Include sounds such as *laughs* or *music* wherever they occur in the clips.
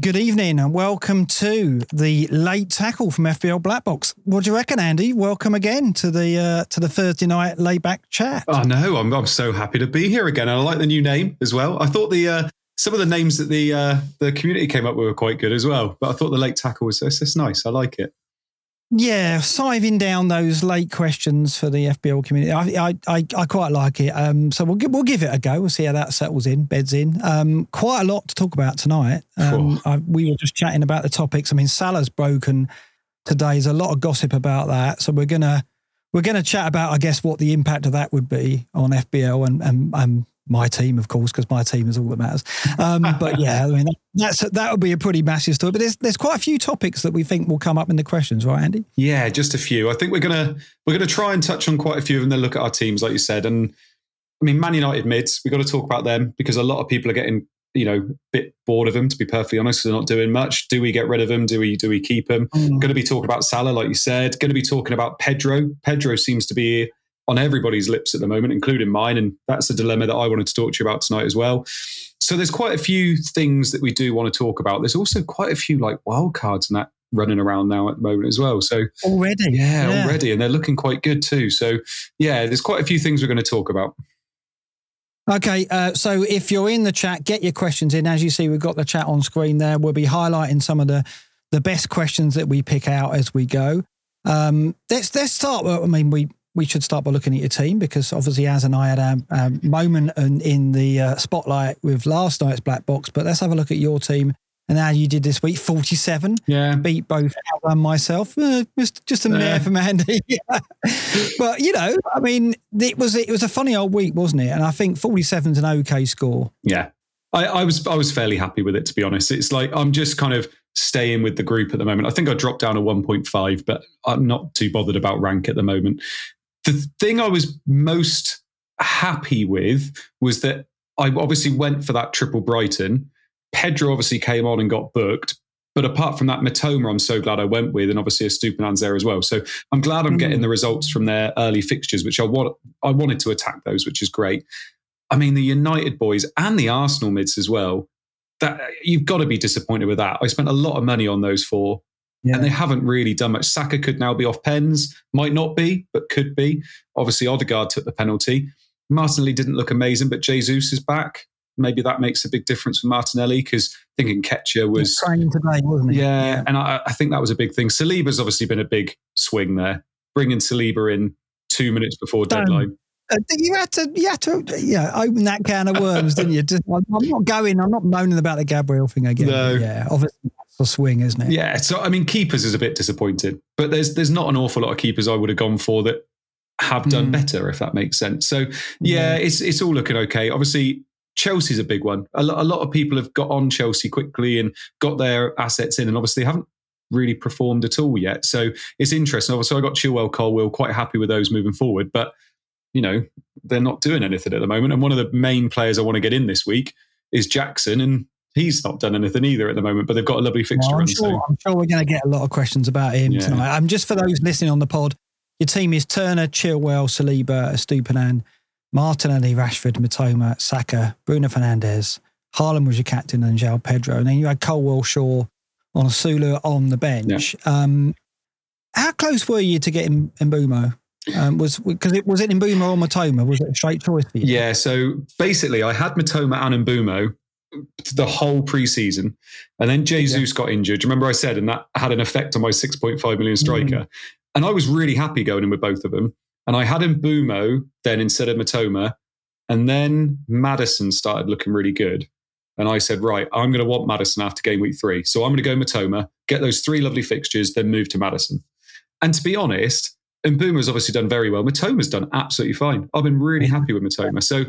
Good evening, and welcome to the late tackle from FPL Black Box. What do you reckon, Andy? Welcome again to the uh, to the Thursday night layback chat. Oh no, I'm I'm so happy to be here again. And I like the new name as well. I thought the uh, some of the names that the uh, the community came up with were quite good as well. But I thought the late tackle was it's just nice. I like it. Yeah, siving down those late questions for the FPL community. I I, I, I quite like it. Um, so we'll give, we'll give it a go. We'll see how that settles in, beds in. Um, quite a lot to talk about tonight. Um, I, we were just chatting about the topics. I mean, Salah's broken today. There's a lot of gossip about that. So we're gonna we're gonna chat about, I guess, what the impact of that would be on FPL and and, and my team, of course, because my team is all that matters. Um, *laughs* but yeah, I mean that's that would be a pretty massive story. But there's there's quite a few topics that we think will come up in the questions, right, Andy? Yeah, just a few. I think we're gonna we're gonna try and touch on quite a few of them. Then look at our teams, like you said, and I mean Man United mids. We've got to talk about them because a lot of people are getting you know a bit bored of them. To be perfectly honest, they're not doing much. Do we get rid of them? Do we do we keep them? Mm. Going to be talking about Salah, like you said. Going to be talking about Pedro. Pedro seems to be on everybody's lips at the moment, including mine. And that's a dilemma that I wanted to talk to you about tonight as well. So there's quite a few things that we do want to talk about. There's also quite a few like wild cards and that running around now at the moment as well. So already, yeah, yeah. already, and they're looking quite good too. So yeah, there's quite a few things we're going to talk about. Okay, uh, so if you're in the chat, get your questions in. As you see, we've got the chat on screen there. We'll be highlighting some of the the best questions that we pick out as we go. Um, let's let's start. I mean, we we should start by looking at your team because obviously, as and I had a, a moment in, in the uh, spotlight with last night's black box. But let's have a look at your team and how you did this week. Forty-seven. Yeah, beat both Al and myself. Uh, just just a yeah. mare from Andy. *laughs* but you know, I mean, it was it was a funny old week, wasn't it? And I think forty-seven is an okay score. Yeah, I, I was I was fairly happy with it to be honest. It's like I'm just kind of staying with the group at the moment. I think I dropped down a 1.5, but I'm not too bothered about rank at the moment the thing I was most happy with was that I obviously went for that triple Brighton. Pedro obviously came on and got booked. But apart from that, Mitoma, I'm so glad I went with, and obviously Estupiñán's there as well. So I'm glad I'm mm. getting the results from their early fixtures, which I want. I wanted to attack those, which is great. I mean, the United boys and the Arsenal mids as well. That you've got to be disappointed with that. I spent a lot of money on those four, yeah. And they haven't really done much. Saka could now be off pens, might not be, but could be. Obviously, Odegaard took the penalty. Martinelli didn't look amazing, but Jesus is back. Maybe that makes a big difference for Martinelli because thinking Nketiah was trying today, wasn't he? Yeah, yeah. and I, I, think that was a big thing. Saliba's obviously been a big swing there, bringing Saliba in two minutes before Damn. deadline. Uh, you had to, you had to, yeah, open that can of worms, didn't you? Just, I'm not going. I'm not moaning about the Gabriel thing again. No. Yeah, obviously a swing, isn't it? Yeah. So I mean, keepers is a bit disappointed, but there's there's not an awful lot of keepers I would have gone for that have done mm. better, if that makes sense. So yeah, yeah, it's it's all looking okay. Obviously, Chelsea's a big one. A, lo- a lot of people have got on Chelsea quickly and got their assets in, and obviously haven't really performed at all yet. So it's interesting. Obviously, I got Chilwell, Colwill, quite happy with those moving forward, but you know they're not doing anything at the moment. And one of the main players I want to get in this week is Jackson, and he's not done anything either at the moment, but they've got a lovely fixture. Well, I'm, sure, so. I'm sure we're going to get a lot of questions about him yeah. tonight. I'm just for those listening on the pod. Your team is Turner, Chilwell, Saliba, Estupiñán, Martinelli, Rashford, Mitoma, Saka, Bruno Fernandes. Haaland was your captain and João Pedro. And then you had Colwill Shaw on Sulu on the bench. Yeah. Um, how close were you to getting Mbeumo? Um, was because it was it Mbeumo or Mitoma? Was it a straight choice for you? Yeah. So basically, I had Mitoma and Mbeumo the whole preseason, and then Jesus yeah. got injured. Remember, I said, and that had an effect on my 6.5 million striker. Mm. And I was really happy going in with both of them. And I had Mbeumo then instead of Mitoma. And then Maddison started looking really good. And I said, right, I'm going to want Maddison after game week three. So I'm going to go Mitoma, get those three lovely fixtures, then move to Madison. And to be honest, Mbeumo's obviously done very well. Mitoma's done absolutely fine. I've been really happy with Mitoma. So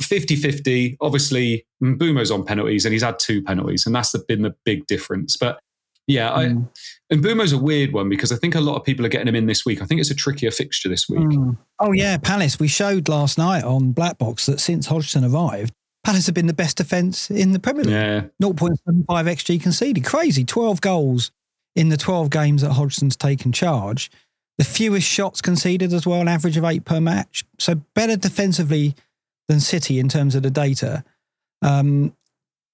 50 50, obviously, Mbeumo's on penalties and he's had two penalties, and that's been the big difference. But yeah, I, mm. and Mbeumo's a weird one because I think a lot of people are getting him in this week. I think it's a trickier fixture this week. Mm. Oh, yeah, Palace. We showed last night on Black Box that since Hodgson arrived, Palace have been the best defence in the Premier League. Yeah. 0.75 XG conceded. Crazy. 12 goals in the 12 games that Hodgson's taken charge. The fewest shots conceded as well, an average of eight per match. So better defensively than City in terms of the data. Um,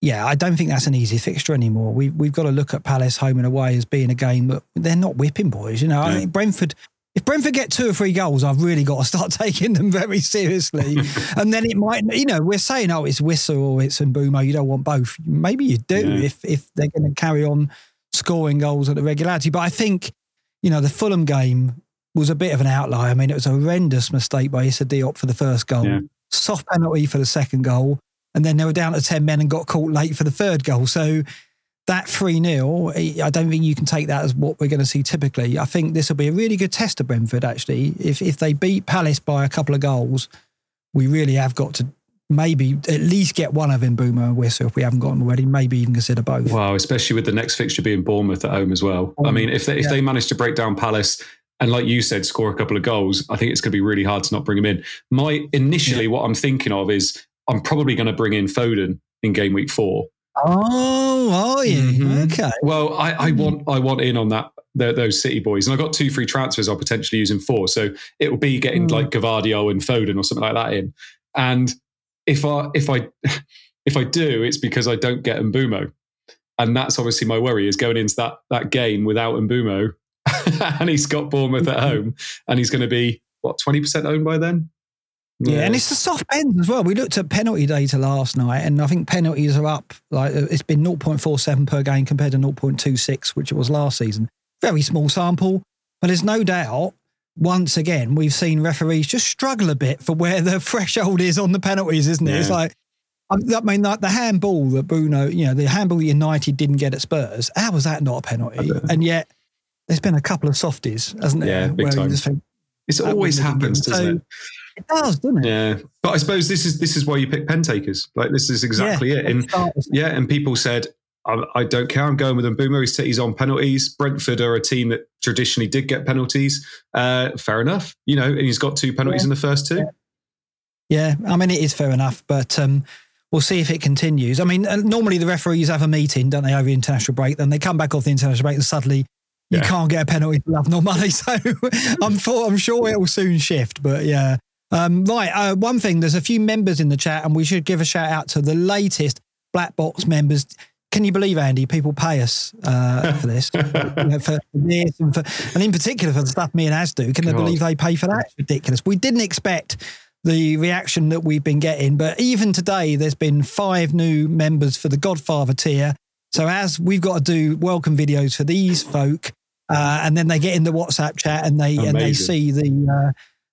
yeah, I don't think that's an easy fixture anymore. We, we've got to look at Palace home and away as being a game that they're not whipping boys. You know, yeah. I mean, Brentford, if Brentford get two or three goals, I've really got to start *laughs* taking them very seriously. *laughs* and then it might, you know, we're saying, oh, it's Wissa or it's Mbeumo. You don't want both. Maybe you do yeah. if, if they're going to carry on scoring goals at the regularity. But I think, you know, the Fulham game was a bit of an outlier. I mean, it was a horrendous mistake by Issa Diop for the first goal, yeah. Soft penalty for the second goal and then they were down to 10 men and got caught late for the third goal. So that 3 0, I don't think you can take that as what we're going to see typically. I think this will be a really good test of Brentford, actually. If, if they beat Palace by a couple of goals, we really have got to maybe at least get one of Mbeumo and Wissa if we haven't got them already. Maybe even consider both. Wow, especially with the next fixture being Bournemouth at home as well. Um, I mean, if they, if yeah. they manage to break down Palace and like you said, score a couple of goals, I think it's going to be really hard to not bring him in. My initially, yeah. what I'm thinking of is I'm probably going to bring in Foden in game week four. Oh, are you? Mm-hmm. Okay. Well, I, I, want I want in on that those City boys, and I got two free transfers. I'll potentially use in four, so it will be getting mm. like Gvardiol and Foden or something like that in. And if I if I *laughs* if I do, it's because I don't get Mbeumo, and that's obviously my worry is going into that that game without Mbeumo, *laughs* and he's got Bournemouth at home, and he's going to be what twenty percent owned by then. Yeah. and it's the soft pens as well. We looked at penalty data last night, and I think penalties are up. Like it's been 0.47 per game compared to 0.26, which it was last season. Very small sample, but there's no doubt. Once again, we've seen referees just struggle a bit for where the *laughs* threshold is on the penalties, isn't it? Yeah. It's like I mean, like the handball that Bruno, you know, the handball United didn't get at Spurs. How was that not a penalty? And yet, there's been a couple of softies, hasn't there? Yeah, big time. Think, it always happens, doesn't so, it? It does, doesn't it? Yeah, but I suppose this is this is why you pick pen takers. Like this is exactly yeah, it. And yeah, and people said, I, I, don't care. I'm going with them. Boomer. He's, he's on penalties. Brentford are a team that traditionally did get penalties. Uh, fair enough. You know, and he's got two penalties yeah. in the first two. Yeah. yeah. I mean, it is fair enough, but um, we'll see if it continues. I mean, normally the referees have a meeting, don't they, over the international break? Then they come back off the international break and suddenly you yeah. can't get a penalty for love nor money. *laughs* So I'm, for, I'm sure it will soon shift. But yeah, um, right. Uh, one thing, there's a few members in the chat, and we should give a shout out to the latest Black Box members. Can you believe, Andy? People pay us uh, for this, *laughs* you know, for this, and, for, and in particular for the stuff me and Az do. Can God. they believe they pay for that? It's ridiculous. We didn't expect the reaction that we've been getting, but even today, there's been five new members for the Godfather tier. So as we've got to do welcome videos for these folk, uh, and then they get in the WhatsApp chat and they Amazing. and they see the uh,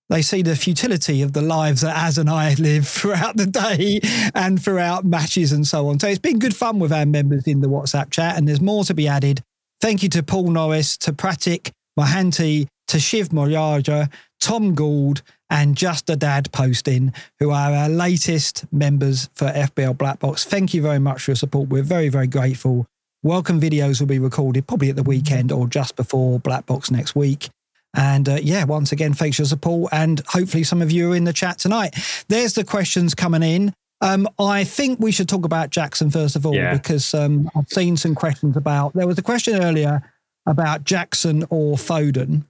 they see the futility of the lives that Az and I *laughs* live throughout the day and throughout matches and so on. So it's been good fun with our members in the WhatsApp chat, and there's more to be added. Thank you to Paul Norris, to Pratik, Mahanti, to Shiv Moraja, Tom Gould, and Just a Dad Posting, who are our latest members for FPL Black Box. Thank you very much for your support. We're very, very grateful. Welcome videos will be recorded probably at the weekend or just before Black Box next week. And uh, yeah, once again, thanks for your support. And hopefully, some of you are in the chat tonight. There's the questions coming in. Um, I think we should talk about Jackson first of all, yeah. because um, I've seen some questions about. There was a question earlier about Jackson or Foden.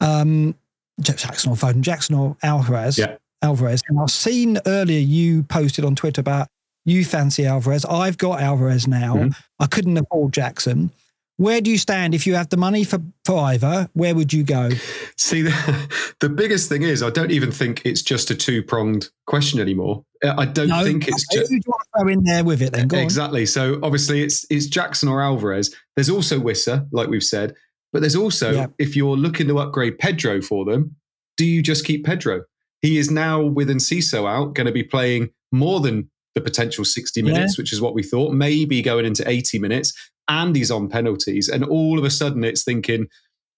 Um, Jackson or Foden, Jackson or Alvarez. Yeah. Alvarez. And I've seen earlier you posted on Twitter about you fancy Alvarez. I've got Alvarez now. Mm-hmm. I couldn't afford Jackson. Where do you stand if you have the money for, for either? Where would you go? See, the, *laughs* the biggest thing is I don't even think it's just a two pronged question anymore. I don't no, think it's just. Who do you want to throw in there with it then? Go exactly. On. So obviously it's it's Jackson or Alvarez. There's also Wissa, like we've said, but there's also yeah. if you're looking to upgrade Pedro for them, do you just keep Pedro? He is now with Enciso out, going to be playing more than the potential 60 minutes, yeah. which is what we thought, maybe going into 80 minutes, and he's on penalties. And all of a sudden, it's thinking,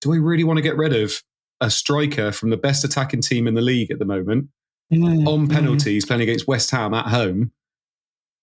do we really want to get rid of a striker from the best attacking team in the league at the moment mm, on penalties, mm. playing against West Ham at home?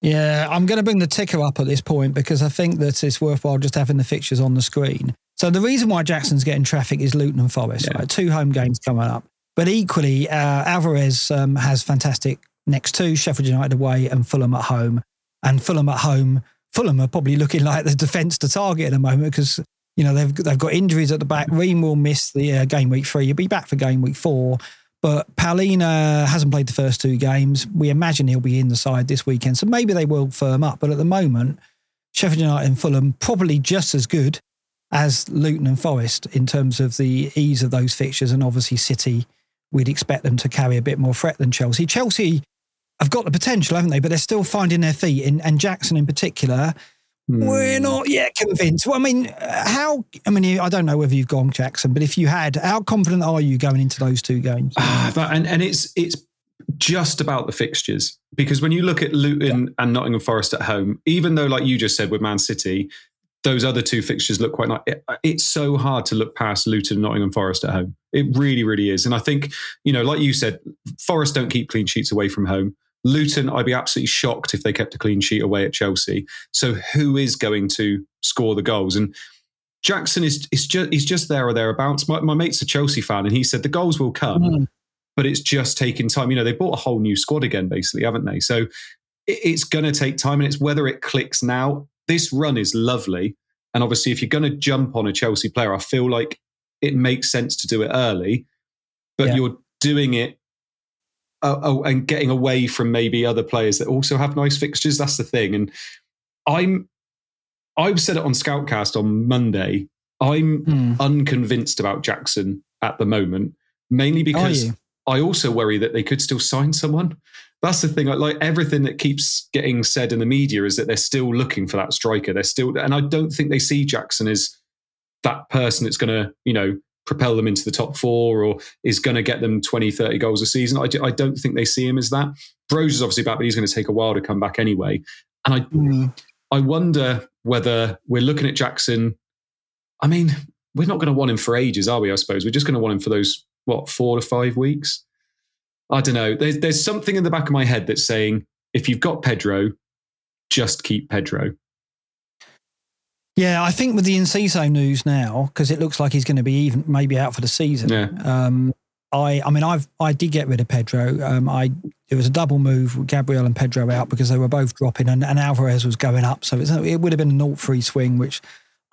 Yeah, I'm going to bring the ticker up at this point because I think that it's worthwhile just having the fixtures on the screen. So the reason why Jackson's getting traffic is Luton and Forest, yeah. right? Two home games coming up. But equally, uh, Alvarez um, has fantastic next two Sheffield United away and Fulham at home. And Fulham at home, Fulham are probably looking *laughs* like the defence to target at the moment because you know they've they've got injuries at the back. Ream will miss the uh, game week three. He'll be back for game week four. But Palhinha hasn't played the first two games. We imagine he'll be in the side this weekend, so maybe they will firm up. But at the moment, Sheffield United and Fulham probably just as good as Luton and Forest in terms of the ease of those fixtures, and obviously City we'd expect them to carry a bit more threat than Chelsea. Chelsea have got the potential, haven't they? But they're still finding their feet. And, and Jackson in particular, mm. we're not yet convinced. Well, I mean, how, I mean, I don't know whether you've gone Jackson, but if you had, how confident are you going into those two games? Ah, and, and it's, it's, just about the fixtures because when you look at Luton yeah. and Nottingham Forest at home, even though, like you just said, with Man City, those other two fixtures look quite nice. It, it's so hard to look past Luton and Nottingham Forest at home. It really, really is. And I think, you know, like you said, Forest don't keep clean sheets away from home. Luton, I'd be absolutely shocked if they kept a clean sheet away at Chelsea. So who is going to score the goals? And Jackson is, is just he's just there or thereabouts. My, my mate's a Chelsea fan, and he said the goals will come, mm. but it's just taking time. You know, they bought a whole new squad again, basically, haven't they? So it, it's going to take time, and it's whether it clicks now. This run is lovely, and obviously, if you're going to jump on a Chelsea player, I feel like it makes sense to do it early, but yeah. you're doing it uh, oh, and getting away from maybe other players that also have nice fixtures. That's the thing. And I'm, I've said it on Scoutcast on Monday. I'm mm. unconvinced about Jackson at the moment, mainly because I also worry that they could still sign someone. That's the thing. Like everything that keeps getting said in the media is that they're still looking for that striker. They're still, and I don't think they see Jackson as that person that's going to, you know, propel them into the top four or is going to get them 20, 30 goals a season. I, I don't think they see him as that. Broja is obviously back, but he's going to take a while to come back anyway. And I, mm. I wonder whether we're looking at Jackson. I mean, we're not going to want him for ages, are we? I suppose we're just going to want him for those what four to five weeks. I don't know. There's there's something in the back of my head that's saying if you've got Pedro, just keep Pedro. Yeah, I think with the Enciso news now, because it looks like he's going to be even maybe out for the season. Yeah. Um, I, I mean, I've I did get rid of Pedro. Um, I it was a double move with Gabriel and Pedro out because they were both dropping, and, and Alvarez was going up, so it would have been a naught free swing, which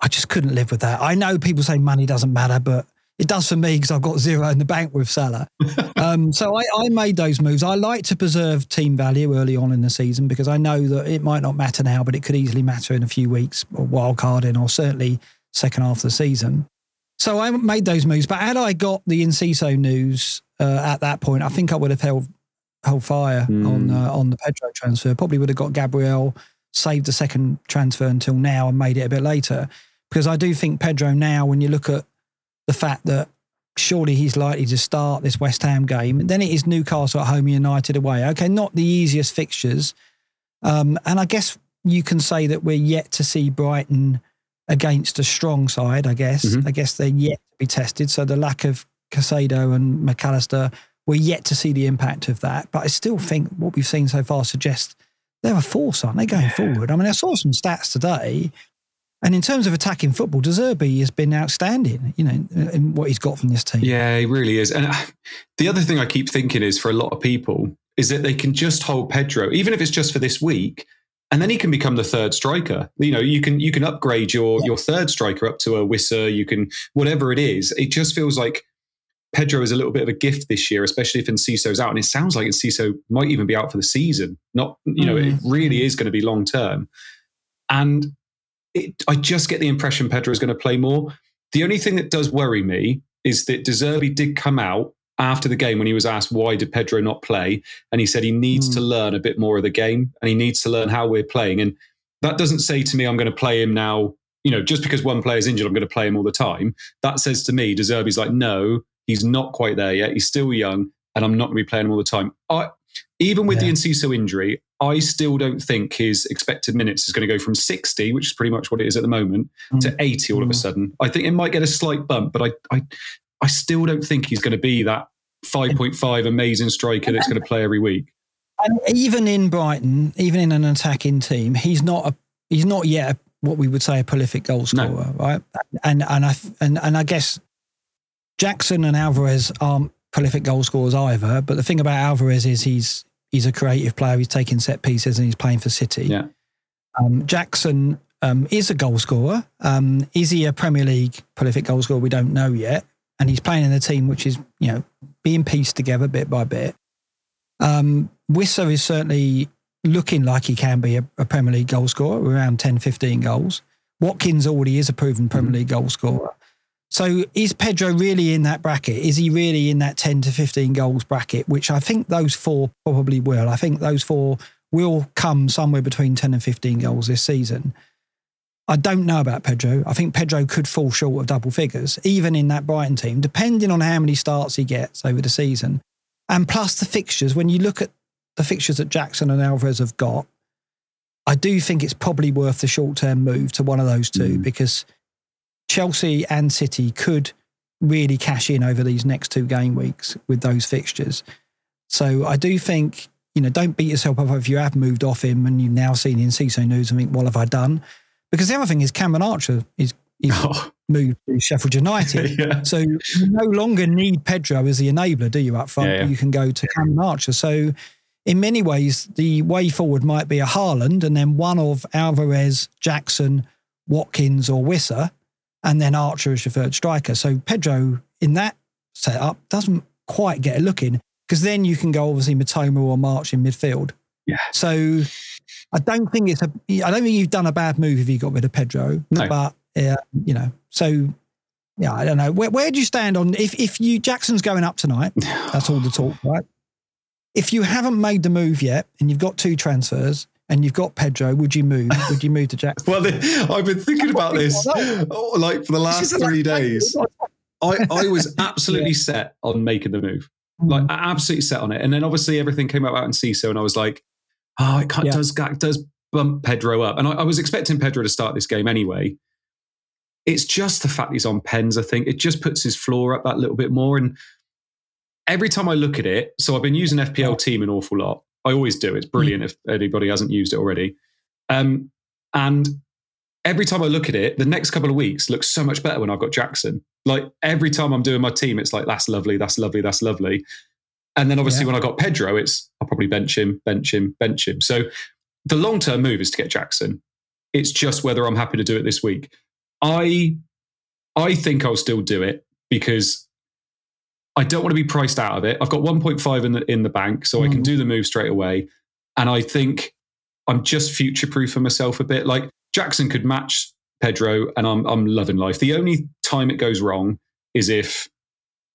I just couldn't live with that. I know people say money doesn't matter, but it does for me because I've got zero in the bank with Salah. *laughs* um, so I, I, made those moves. I like to preserve team value early on in the season because I know that it might not matter now, but it could easily matter in a few weeks or wild carding or certainly second half of the season. So I made those moves. But had I got the Enciso news uh, at that point, I think I would have held held fire mm. on uh, on the Pedro transfer. Probably would have got Gabriel, saved the second transfer until now and made it a bit later. Because I do think Pedro now, when you look at the fact that surely he's likely to start this West Ham game. Then it is Newcastle at home, United away. Okay, not the easiest fixtures. Um, and I guess you can say that we're yet to see Brighton against a strong side, I guess. Mm-hmm. I guess they're yet to be tested. So the lack of Caicedo and Mac Allister, we're yet to see the impact of that. But I still think what we've seen so far suggests they're a force, aren't they, going forward? I mean, I saw some stats today and in terms of attacking football, De Zerbi has been outstanding, you know, in what he's got from this team. Yeah, he really is. And uh, the other thing I keep thinking is for a lot of people is that they can just hold Pedro, even if it's just for this week, and then he can become the third striker. You know, you can you can upgrade your yeah. your third striker up to a Wissa. You can whatever it is. It just feels like Pedro is a little bit of a gift this year, especially if Enciso's out, and it sounds like Enciso might even be out for the season. Not, you know, mm. it really is going to be long term. And it, I just get the impression Pedro is going to play more. The only thing that does worry me is that De Zerbi did come out after the game when he was asked why did Pedro not play, and he said he needs mm. to learn a bit more of the game and he needs to learn how we're playing. And that doesn't say to me I'm going to play him now. You know, just because one player's injured, I'm going to play him all the time. That says to me, De Zerbi's like, no, he's not quite there yet. He's still young, and I'm not going to be playing him all the time. I, even with yeah. the Enciso injury, I still don't think his expected minutes is going to go from 60, which is pretty much what it is at the moment, mm. to 80 all mm. of a mm. sudden. I think it might get a slight bump, but I, I, I still don't think he's going to be that 5.5 amazing striker that's going to play every week. And even in Brighton, even in an attacking team, he's not a he's not yet a, what we would say a prolific goal scorer, no. right? And and I and and I guess Jackson and Alvarez aren't prolific goal scorers either. But the thing about Alvarez is he's he's a creative player. He's taking set pieces and he's playing for City. Yeah. Um, Jackson um, is a goal scorer. Um, is he a Premier League prolific goal scorer? We don't know yet. And he's playing in a team which is, you know, being pieced together bit by bit. Um, Wissa is certainly looking like he can be a, a, Premier League goal scorer, around 10, 15 goals. Watkins already is a proven Premier mm-hmm. League goal scorer. So is Pedro really in that bracket? Is he really in that 10 to 15 goals bracket, which I think those four probably will. I think those four will come somewhere between 10 and 15 goals this season. I don't know about Pedro. I think Pedro could fall short of double figures, even in that Brighton team, depending on how many starts he gets over the season. And plus the fixtures, when you look at the fixtures that Jackson and Alvarez have got, I do think it's probably worth the short term move to one of those two mm. because – Chelsea and City could really cash in over these next two game weeks with those fixtures. So I do think, you know, don't beat yourself up if you have moved off him and you've now seen Enciso news and think, what have I done? Because the other thing is Cameron Archer is, is *laughs* oh. moved to Sheffield United. *laughs* yeah. So you no longer need Pedro as the enabler, do you, up front? Yeah, yeah. You can go to Cameron Archer. So in many ways, the way forward might be a Haaland and then one of Alvarez, Jackson, Watkins or Wissa and then Archer as your third striker. So Pedro in that setup doesn't quite get a look in because then you can go obviously Mitoma or March in midfield. Yeah. So I don't think it's a. I don't think you've done a bad move if you got rid of Pedro. No. But uh, you know, so yeah, I don't know. Where, where do you stand on if if you Jackson's going up tonight? *sighs* That's all the talk, right? If you haven't made the move yet and you've got two transfers, and you've got Pedro, would you move? *laughs* Would you move to Jackson? well, I've been thinking about this *laughs* oh, like for the last three days. I, I was *laughs* absolutely yeah. set on making the move, mm. like absolutely set on it. And then obviously everything came out Enciso, and I was like, oh, it yeah. does does bump Pedro up. And I, I was expecting Pedro to start this game anyway. It's just the fact he's on pens. I think it just puts his floor up that little bit more. And every time I look at it, so I've been using FPL team an awful lot. I always do. It's brilliant mm. if anybody hasn't used it already. Um, and every time I look at it, the next couple of weeks looks so much better when I've got Jackson. Like every time I'm doing my team, it's like, that's lovely, that's lovely, that's lovely. And then obviously yeah. when I got Pedro, it's I'll probably bench him, bench him, bench him. So the long term move is to get Jackson. It's just whether I'm happy to do it this week. I I think I'll still do it because I don't want to be priced out of it. I've got 1.5 in the in the bank, so mm. I can mm. do the move straight away. And I think I'm just future proof for myself a bit. Like Jackson could match Pedro, and I'm I'm loving life. The only time it goes wrong is if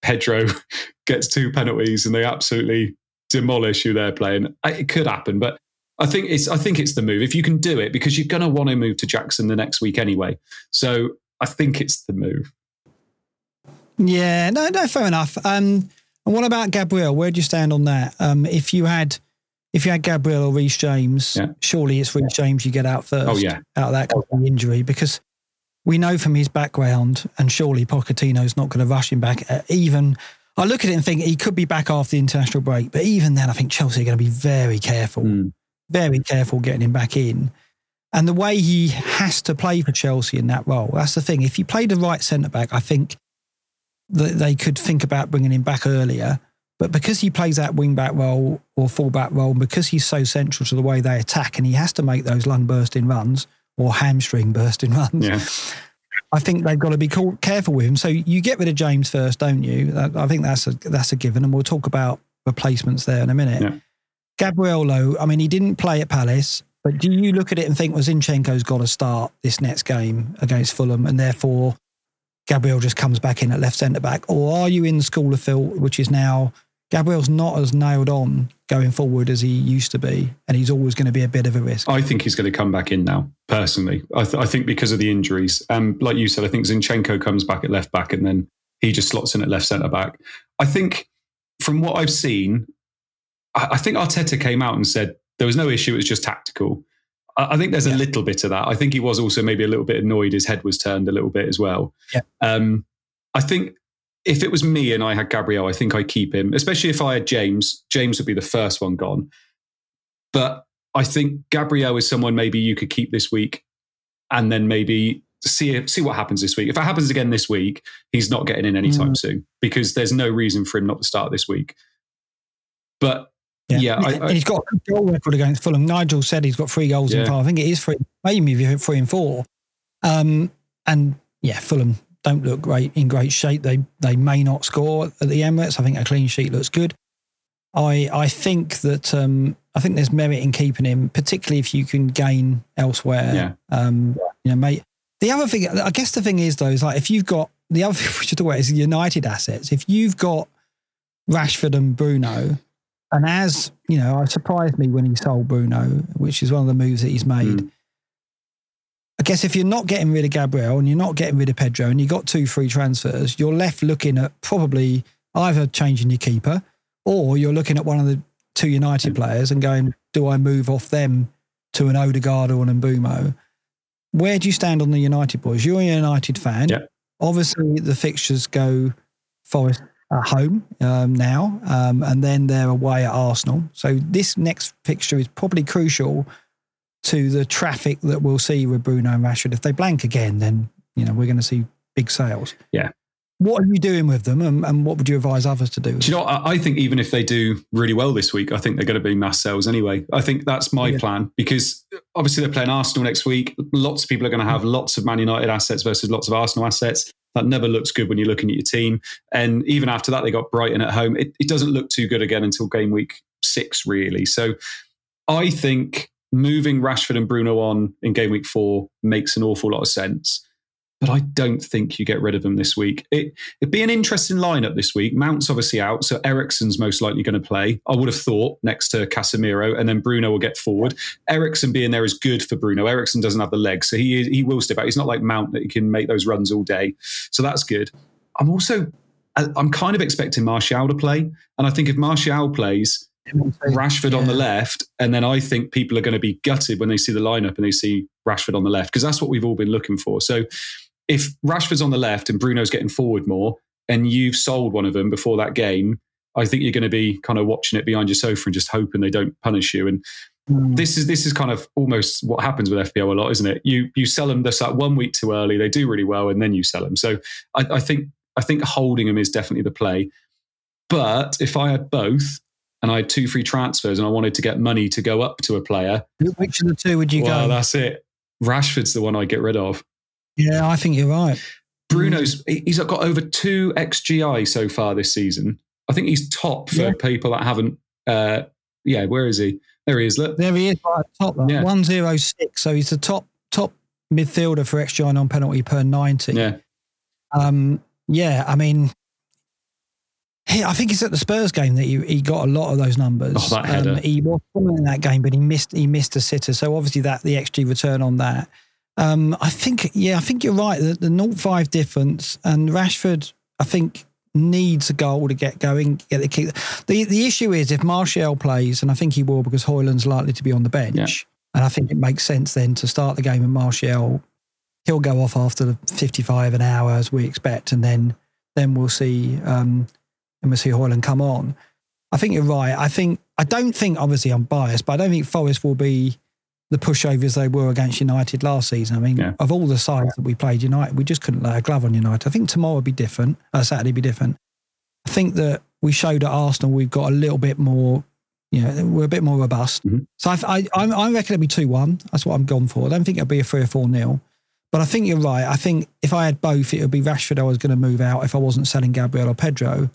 Pedro *laughs* gets two penalties and they absolutely demolish who they're playing. It could happen, but I think it's I think it's the move. If you can do it, because you're going to want to move to Jackson the next week anyway. So I think it's the move. Yeah, no, no, fair enough. Um, and what about Gabriel? Where do you stand on that? Um, if you had, if you had Gabriel or Reece James, yeah. surely it's Reece James you get out first. Oh yeah, out of that injury because we know from his background, and surely Pochettino's not going to rush him back. Uh, even I look at it and think he could be back after the international break, but even then, I think Chelsea are going to be very careful, mm. very careful getting him back in. And the way he has to play for Chelsea in that role, that's the thing. If you play the right centre back, I think that they could think about bringing him back earlier. But because he plays that wing back role or full back role, and because he's so central to the way they attack, and he has to make those lung bursting runs or hamstring bursting runs, yeah. I think they've got to be careful with him. So you get rid of James first, don't you? I think that's a that's a given, and we'll talk about replacements there in a minute. Yeah. Gabriel, I mean, he didn't play at Palace. But do you look at it and think, well, Zinchenko's got to start this next game against Fulham, and therefore Gabriel just comes back in at left centre back? Or are you in the school of Phil, which is now Gabriel's not as nailed on going forward as he used to be, and he's always going to be a bit of a risk? I think he's going to come back in now, personally. I, th- I think because of the injuries. Um, like you said, I think Zinchenko comes back at left back and then he just slots in at left centre back. I think from what I've seen, I, I think Arteta came out and said there was no issue, it was just tactical. I think there's yeah. a little bit of that. I think he was also maybe a little bit annoyed. His head was turned a little bit as well. Yeah. Um, I think if it was me and I had Gabriel, I think I'd keep him, especially if I had James. James would be the first one gone. But I think Gabriel is someone maybe you could keep this week and then maybe see see what happens this week. If it happens again this week, he's not getting in anytime mm. soon because there's no reason for him not to start this week. But yeah, yeah I, I, he's got a goal record against Fulham. Nigel said he's got three goals yeah. in five. I think it is three, maybe three and four. Um, and yeah, Fulham don't look great in great shape. They they may not score at the Emirates. I think a clean sheet looks good. I I think that um, I think there's merit in keeping him, particularly if you can gain elsewhere. Yeah. Um, you know, mate. The other thing, I guess, the thing is though, is like if you've got the other *laughs* thing we should talk about is United assets. If you've got Rashford and Bruno, and as you know, it surprised me when he sold Bruno, which is one of the moves that he's made. Mm. I guess if you're not getting rid of Gabriel and you're not getting rid of Pedro and you got two free transfers, you're left looking at probably either changing your keeper or you're looking at one of the two United mm. players and going, do I move off them to an Odegaard or an Mbeumo? Where do you stand on the United boys? You're a United fan. Yeah. Obviously, the fixtures go Forest home um, now, um, and then they're away at Arsenal. So this next fixture is probably crucial to the traffic that we'll see with Bruno and Rashford. If they blank again, then you know we're going to see big sales. Yeah. What are you doing with them, and, and what would you advise others to do? do you know? I, I think even if they do really well this week, I think they're going to be mass sales anyway. I think that's my yeah. plan because obviously they're playing Arsenal next week. Lots of people are going to have lots of Man United assets versus lots of Arsenal assets. That never looks good when you're looking at your team. And even after that, they got Brighton at home. It, it doesn't look too good again until game week six, really. So I think moving Rashford and Bruno on in game week four makes an awful lot of sense but I don't think you get rid of them this week. It, it'd be an interesting lineup this week. Mount's obviously out, so Eriksen's most likely going to play. I would have thought next to Casemiro, and then Bruno will get forward. Eriksen being there is good for Bruno. Eriksen doesn't have the legs, so he he will step out. He's not like Mount that he can make those runs all day, so that's good. I'm also I'm kind of expecting Martial to play, and I think if Martial plays. Rashford yeah. on the left, and then I think people are going to be gutted when they see the lineup and they see Rashford on the left because that's what we've all been looking for. So if Rashford's on the left and Bruno's getting forward more, and you've sold one of them before that game, I think you're going to be kind of watching it behind your sofa and just hoping they don't punish you. And mm. this is this is kind of almost what happens with FPL a lot, isn't it? You you sell them this like one week too early, they do really well, and then you sell them. So I, I think I think holding them is definitely the play. But if I had both, and I had two free transfers and I wanted to get money to go up to a player. Which of the two would you well, go? that's it. Rashford's the one I get rid of. Yeah, I think you're right. Bruno's he's got over two xGI so far this season. I think he's top for yeah. people that haven't. Uh, yeah, where is he? There he is. Look, there he is, right top. Yeah. One zero six. So he's the top top midfielder for xGI non penalty per ninety. Yeah. Um. Yeah. I mean, he, I think it's at the Spurs game that he, he got a lot of those numbers. Oh, that header. Um, he was in that game, but he missed he missed a sitter. So obviously that the xG return on that. Um, I think, yeah, I think you're right. The, the 0-5 difference and Rashford, I think, needs a goal to get going, get the kick. The the issue is if Martial plays, and I think he will because Højlund's likely to be on the bench, yeah. and I think it makes sense then to start the game with Martial. He'll go off after the 55 an hour as we expect, and then then we'll see um, and we'll see Højlund come on. I think you're right. I think I don't think obviously I'm biased, but I don't think Forest will be the pushovers they were against United last season. I mean, yeah. of all the sides that we played United, we just couldn't lay a glove on United. I think tomorrow would be different. Uh, Saturday be different. I think that we showed at Arsenal we've got a little bit more, you know, we're a bit more robust. Mm-hmm. So I, I, I reckon it'll be 2 1. That's what I'm gone for. I don't think it'll be a 3 or 4 nil. But I think you're right. I think if I had both, it would be Rashford I was going to move out if I wasn't selling Gabriel or Pedro.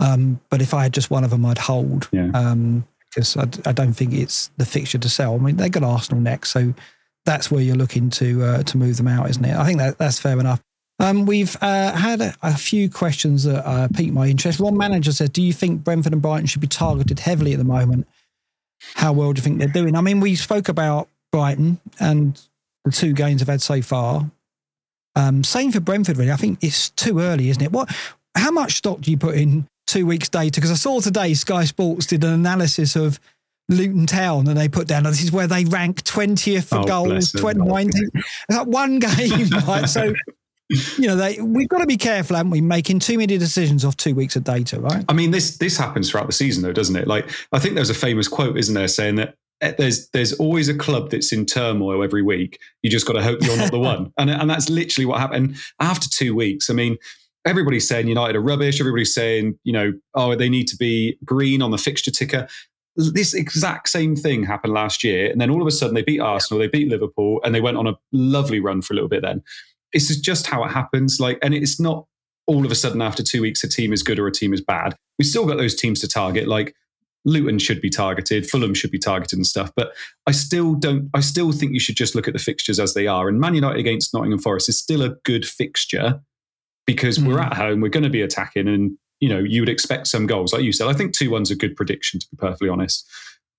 Um, but if I had just one of them, I'd hold. Yeah. Um, because I, I, don't think it's the fixture to sell. I mean, they've got Arsenal next, so that's where you're looking to uh, to move them out, isn't it? I think that that's fair enough. Um, we've uh, had a, a, few questions that uh, piqued my interest. One manager said, "Do you think Brentford and Brighton should be targeted heavily at the moment? How well do you think they're doing?" I mean, we spoke about Brighton and the two games they've had so far. Um, same for Brentford, really. I think it's too early, isn't it? What? How much stock do you put in two weeks' data? Because I saw today Sky Sports did an analysis of Luton Town and they put down, this is where they rank 20th for oh, goals, 2019. *laughs* It's like one game, *laughs* right? So you know, they, we've got to be careful, haven't we, making too many decisions off two weeks of data, right? I mean, this this happens throughout the season, though, doesn't it? Like, I think there's a famous quote, isn't there, saying that eh, there's there's always a club that's in turmoil every week. You just got to hope you're not the *laughs* one, and and that's literally what happened. After two weeks, I mean, everybody's saying United are rubbish. Everybody's saying, you know, oh, they need to be green on the fixture ticker. This exact same thing happened last year, and then all of a sudden they beat Arsenal, they beat Liverpool, and they went on a lovely run for a little bit. Then this is just how it happens. Like, and it's not all of a sudden after two weeks a team is good or a team is bad. We've still got those teams to target. Like Luton should be targeted, Fulham should be targeted and stuff. But I still don't. I still think you should just look at the fixtures as they are. And Man United against Nottingham Forest is still a good fixture because mm. we're at home, we're going to be attacking, and you know you would expect some goals, like you said. I think two one's a good prediction, to be perfectly honest.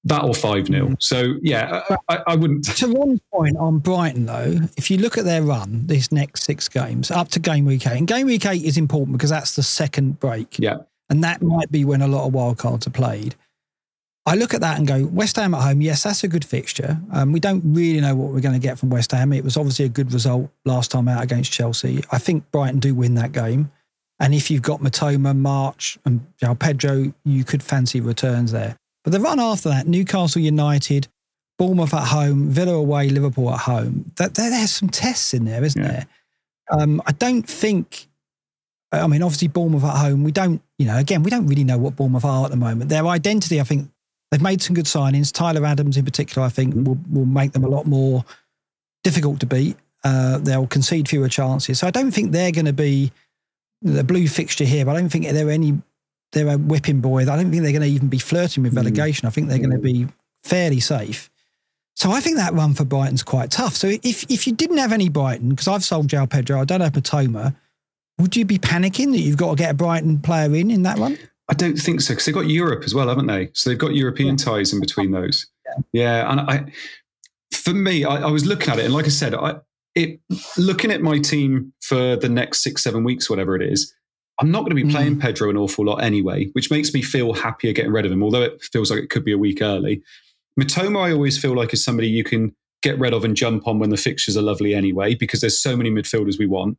That or 5 0. Mm. So, yeah, I, I, wouldn't. To one point on Brighton, though, if you look at their run, these next six games, up to game week eight, and game week eight is important because that's the second break. Yeah. And that might be when a lot of wildcards are played. I look at that and go, West Ham at home, yes, that's a good fixture. Um, we don't really know what we're going to get from West Ham. It was obviously a good result last time out against Chelsea. I think Brighton do win that game. And if you've got Mitoma, March, and know, Pedro, you could fancy returns there. But the run after that, Newcastle United, Bournemouth at home, Villa away, Liverpool at home. That there, there's some tests in there, isn't yeah. there? Um, I don't think. I mean, obviously Bournemouth at home. We don't, you know, again, we don't really know what Bournemouth are at the moment. Their identity, I think, they've made some good signings. Tyler Adams, in particular, I think, will will make them a lot more difficult to beat. Uh, they'll concede fewer chances. So I don't think they're going to be the blue fixture here. But I don't think they're any they're a whipping boy. I don't think they're going to even be flirting with mm. relegation. Mm. I think they're mm. going to be fairly safe. So I think that run for Brighton's quite tough. So if if you didn't have any Brighton, because I've sold João Pedro, I don't have Mitoma, would you be panicking that you've got to get a Brighton player in in that run? I don't think so because they've got Europe as well, haven't they? So they've got European ties in between those. Yeah, yeah and I, for me, I, I, was looking at it, and like I said, I it looking at my team for the next six, seven weeks, whatever it is. I'm not going to be playing mm. Pedro an awful lot anyway, which makes me feel happier getting rid of him, although it feels like it could be a week early. Mitoma, I always feel like is somebody you can get rid of and jump on when the fixtures are lovely anyway, because there's so many midfielders we want.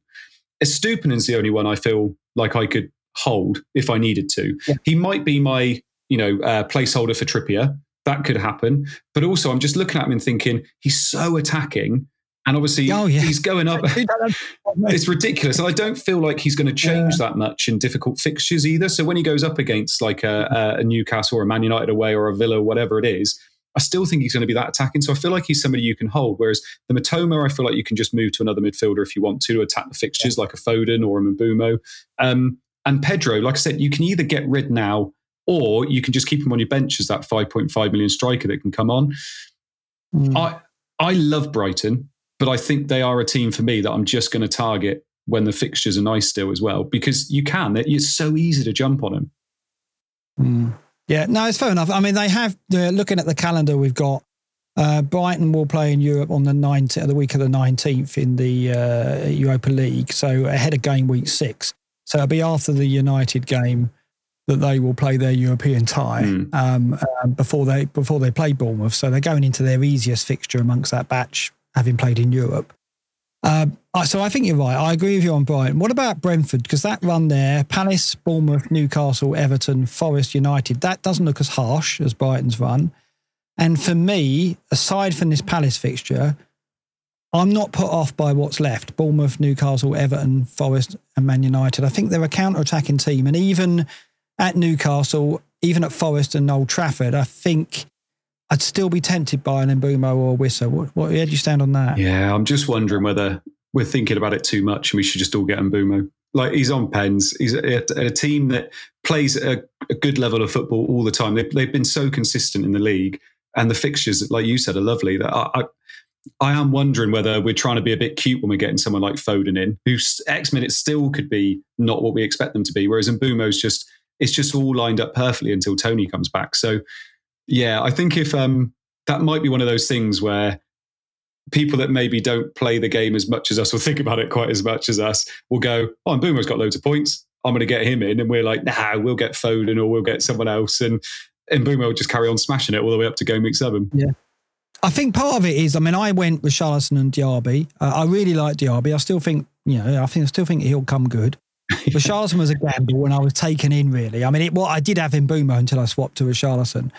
Estupiñán's the only one I feel like I could hold if I needed to. Yeah. He might be my, you know, uh, placeholder for Trippier. That could happen. But also, I'm just looking at him and thinking he's so attacking and obviously, oh, yeah. he's going up. *laughs* *laughs* it's ridiculous. And I don't feel like he's going to change yeah. that much in difficult fixtures either. So when he goes up against like a, a, Newcastle or a Man United away or a Villa or whatever it is, I still think he's going to be that attacking. So I feel like he's somebody you can hold. Whereas the Mitoma, I feel like you can just move to another midfielder if you want to, to attack the fixtures yeah. like a Foden or a Mbeumo. Um, and Pedro, like I said, you can either get rid now or you can just keep him on your bench as that 5.5 million striker that can come on. Mm. I I love Brighton. But I think they are a team for me that I'm just going to target when the fixtures are nice still as well, because you can. It's so easy to jump on them. Mm. Yeah, no, it's fair enough. I mean, they have, uh, looking at the calendar, we've got uh, Brighton will play in Europe on the 19th, the week of the 19th in the uh, Europa League. So ahead of game week six. So it'll be after the United game that they will play their European tie mm. um, um, before they before they play Bournemouth. So they're going into their easiest fixture amongst that batch having played in Europe. Uh, so I think you're right. I agree with you on Brighton. What about Brentford? Because that run there, Palace, Bournemouth, Newcastle, Everton, Forest United, that doesn't look as harsh as Brighton's run. And for me, aside from this Palace fixture, I'm not put off by what's left. Bournemouth, Newcastle, Everton, Forest, and Man United. I think they're a counter-attacking team. And even at Newcastle, even at Forest and Old Trafford, I think I'd still be tempted by an Mbeumo or a Wissa. What, what, where do you stand on that? Yeah, I'm just wondering whether we're thinking about it too much and we should just all get Mbeumo. Like he's on pens. He's at, a team that plays a, a, good level of football all the time. They've, they've, been so consistent in the league, and the fixtures, like you said, are lovely. That I, I, I am wondering whether we're trying to be a bit cute when we're getting someone like Foden in, whose X minutes still could be not what we expect them to be. Whereas Mbeumo's just it's just all lined up perfectly until Toney comes back. So yeah, I think if um, that might be one of those things where people that maybe don't play the game as much as us or think about it quite as much as us will go, oh, and Mbeumo's got loads of points. I'm going to get him in. And we're like, nah, we'll get Foden or we'll get someone else. And, and will just carry on smashing it all the way up to game week seven. Yeah. I think part of it is, I mean, I went with Richarlison and Diaby. Uh, I really like Diaby. I still think, you know, I think I still think he'll come good. *laughs* But Richarlison was a gamble when I was taken in, really. I mean, it, well, I did have Mbeumo until I swapped to a Richarlison.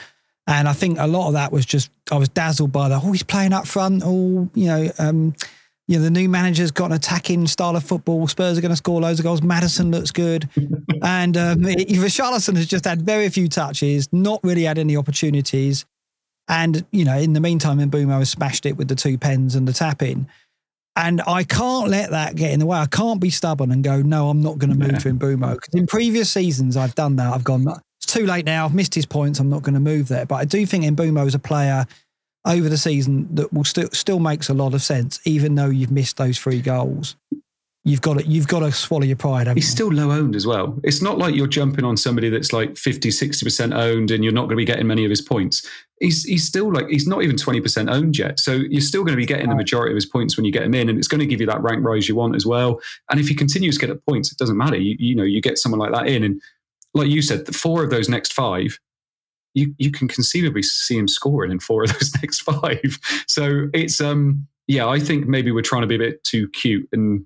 And I think a lot of that was just I was dazzled by the oh he's playing up front. Oh you know um, you know the new manager's got an attacking style of football. Spurs are going to score loads of goals. Maddison looks good, *laughs* and um, Richarlison has just had very few touches, not really had any opportunities. And you know in the meantime, Mbeumo has smashed it with the two pens and the tap in. And I can't let that get in the way. I can't be stubborn and go, no, I'm not going to move yeah. to Mbeumo. Because in previous seasons, I've done that. I've gone, it's too late now. I've missed his points. I'm not going to move there. But I do think Mbeumo is a player over the season that will still still makes a lot of sense, even though you've missed those three goals. You've got to, you've got to swallow your pride. He's you? still low owned as well. It's not like you're jumping on somebody that's like 50, 60% owned and you're not going to be getting many of his points. He's, he's still like, he's not even 20% owned yet. So you're still going to be getting the majority of his points when you get him in. And it's going to give you that rank rise you want as well. And if he continues to get at points, it doesn't matter. You, you know, you get someone like that in and like you said, the four of those next five, you you can conceivably see him scoring in four of *laughs* those next five. So it's um yeah, I think maybe we're trying to be a bit too cute and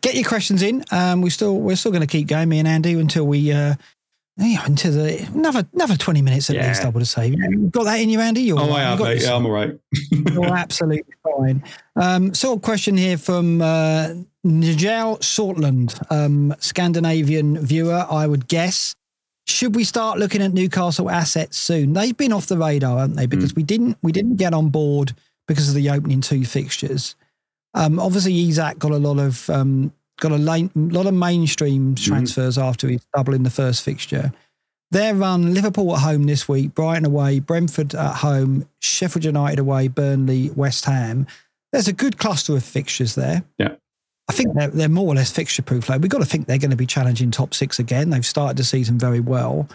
get your questions in. Um, we still we're still going to keep going, me and Andy, until we uh, until the another another twenty minutes at yeah. least. I would say. You got that in you, Andy? You're, oh, I have, mate. Yeah, I'm all right. *laughs* you're absolutely fine. Um, sort of question here from uh, Nigel Sortland, um, Scandinavian viewer, I would guess. Should we start looking at Newcastle assets soon? They've been off the radar, haven't they? Because mm. we didn't we didn't get on board because of the opening two fixtures. Um, obviously, Isak got a lot of um, got a lane, lot of mainstream mm-hmm. transfers mm. after he's doubling the first fixture. Their run: Liverpool at home this week, Brighton away, Brentford at home, Sheffield United away, Burnley, West Ham. There's a good cluster of fixtures there. Yeah. I think they're, they're more or less fixture proof. Like we've got to think they're going to be challenging top six again. They've started the season very well.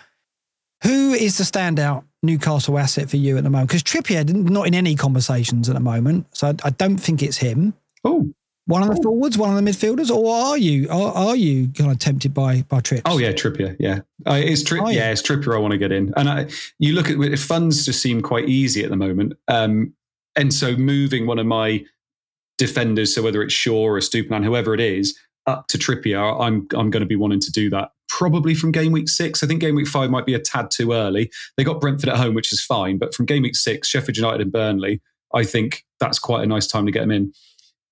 Who is the standout Newcastle asset for you at the moment? Because Trippier not in any conversations at the moment, so I, I don't think it's him. Oh, one of the forwards, one of the midfielders, or are you are, are you kind of tempted by by Trips? Oh yeah, Trippier. Yeah, uh, it's Tri- oh, yeah. yeah. it's Trippier. I want to get in, and I, you look at it, funds just seem quite easy at the moment, um, and so moving one of my defenders, so whether it's Shaw or Stupinan, whoever it is, up to Trippier, I'm I'm going to be wanting to do that probably from game week six. I think game week five might be a tad too early. They got Brentford at home, which is fine, but from game week six, Sheffield United and Burnley, I think that's quite a nice time to get them in.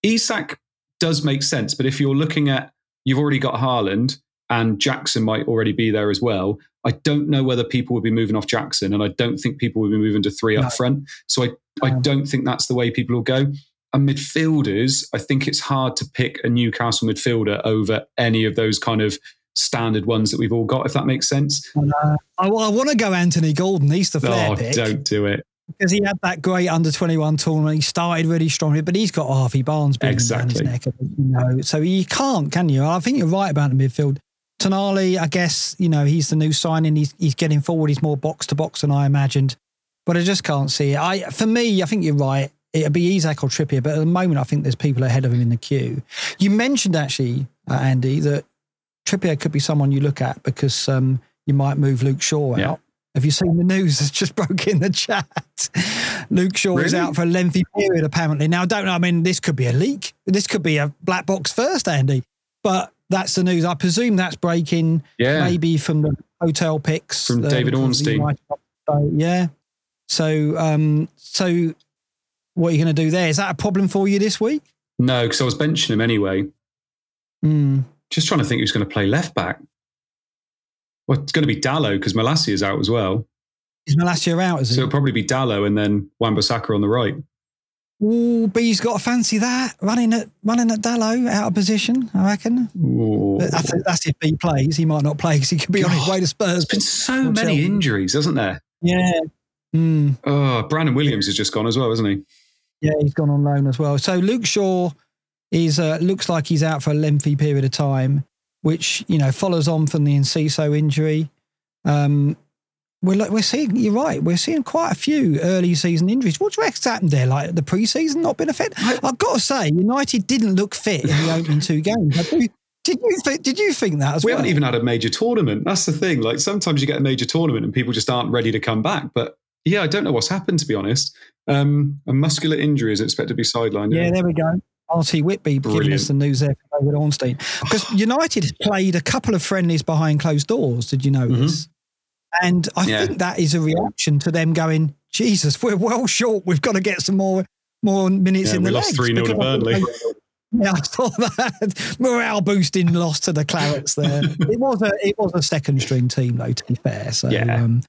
Isak does make sense, but if you're looking at you've already got Haaland and Jackson might already be there as well. I don't know whether people would be moving off Jackson, and I don't think people would be moving to three no. up front. So I, I don't think that's the way people will go. And midfielders, I think it's hard to pick a Newcastle midfielder over any of those kind of standard ones that we've all got, if that makes sense. Uh, I, I want to go Anthony Gordon. He's the flair oh, pick. Don't do it because he had that great under 21 tournament. He started really strongly, but he's got Harvey Barnes exactly. down his neck. You know, so you can't, can you? I think you're right about the midfield. Tonali, I guess, you know, he's the new signing. He's, he's getting forward. He's more box to box than I imagined, but I just can't see it. I, for me, I think you're right. it'd be Isak or Trippier, but at the moment, I think there's people ahead of him in the queue. You mentioned actually, uh, Andy, that Trippier could be someone you look at because um, you might move Luke Shaw out. Yeah. Have you seen the news that's just *laughs* broke in the chat? Luke Shaw is out for a lengthy period, apparently. Now, I don't know. I mean, this could be a leak. This could be a black box first, Andy. But that's the news. I presume that's breaking Yeah. maybe from the hotel picks. From uh, David Ornstein. So, yeah. So, um, so what are you going to do there? Is that a problem for you this week? No, because I was benching him anyway. Mm. Just trying to think who's going to play left back. Well, it's going to be Dalot because Malacia is out as well. Is Malacia out? Is So he? it'll probably be Dalot and then Wan-Bissaka on the right. Ooh, B's got to fancy that running at running at Dallo out of position. I reckon. Ooh. That's, that's if B plays. He might not play because he could be on his way to Spurs. There's been so many Chelsea. injuries, hasn't there? Yeah. Mm. Oh, Brandon Williams has just gone as well, hasn't he? Yeah, he's gone on loan as well. So Luke Shaw is uh, looks like he's out for a lengthy period of time, which you know follows on from the Enciso injury. Um, we're like, we're seeing. You're right. We're seeing quite a few early season injuries. What do you reckon's happened there? Like the preseason not been affected. I've got to say, United didn't look fit in the opening two games. Do- Did you think? Did you think that as well? We well? haven't even had a major tournament. That's the thing. Like sometimes you get a major tournament and people just aren't ready to come back. But yeah, I don't know what's happened to be honest. Um, a muscular injury is expected to be sidelined. Yeah, there we go. RT Whitby giving us the news there from David Ornstein. Because *sighs* United played a couple of friendlies behind closed doors. Did you notice? And I Mm-hmm. Yeah. think that is a reaction to them going, Jesus, we're well short. We've got to get some more more minutes Yeah, in we the lost legs. 3-0 to Burnley. *laughs* Yeah, I saw that morale boosting loss to the Clarets there. *laughs* it was a it was a second string team though, to be fair. So Yeah. um,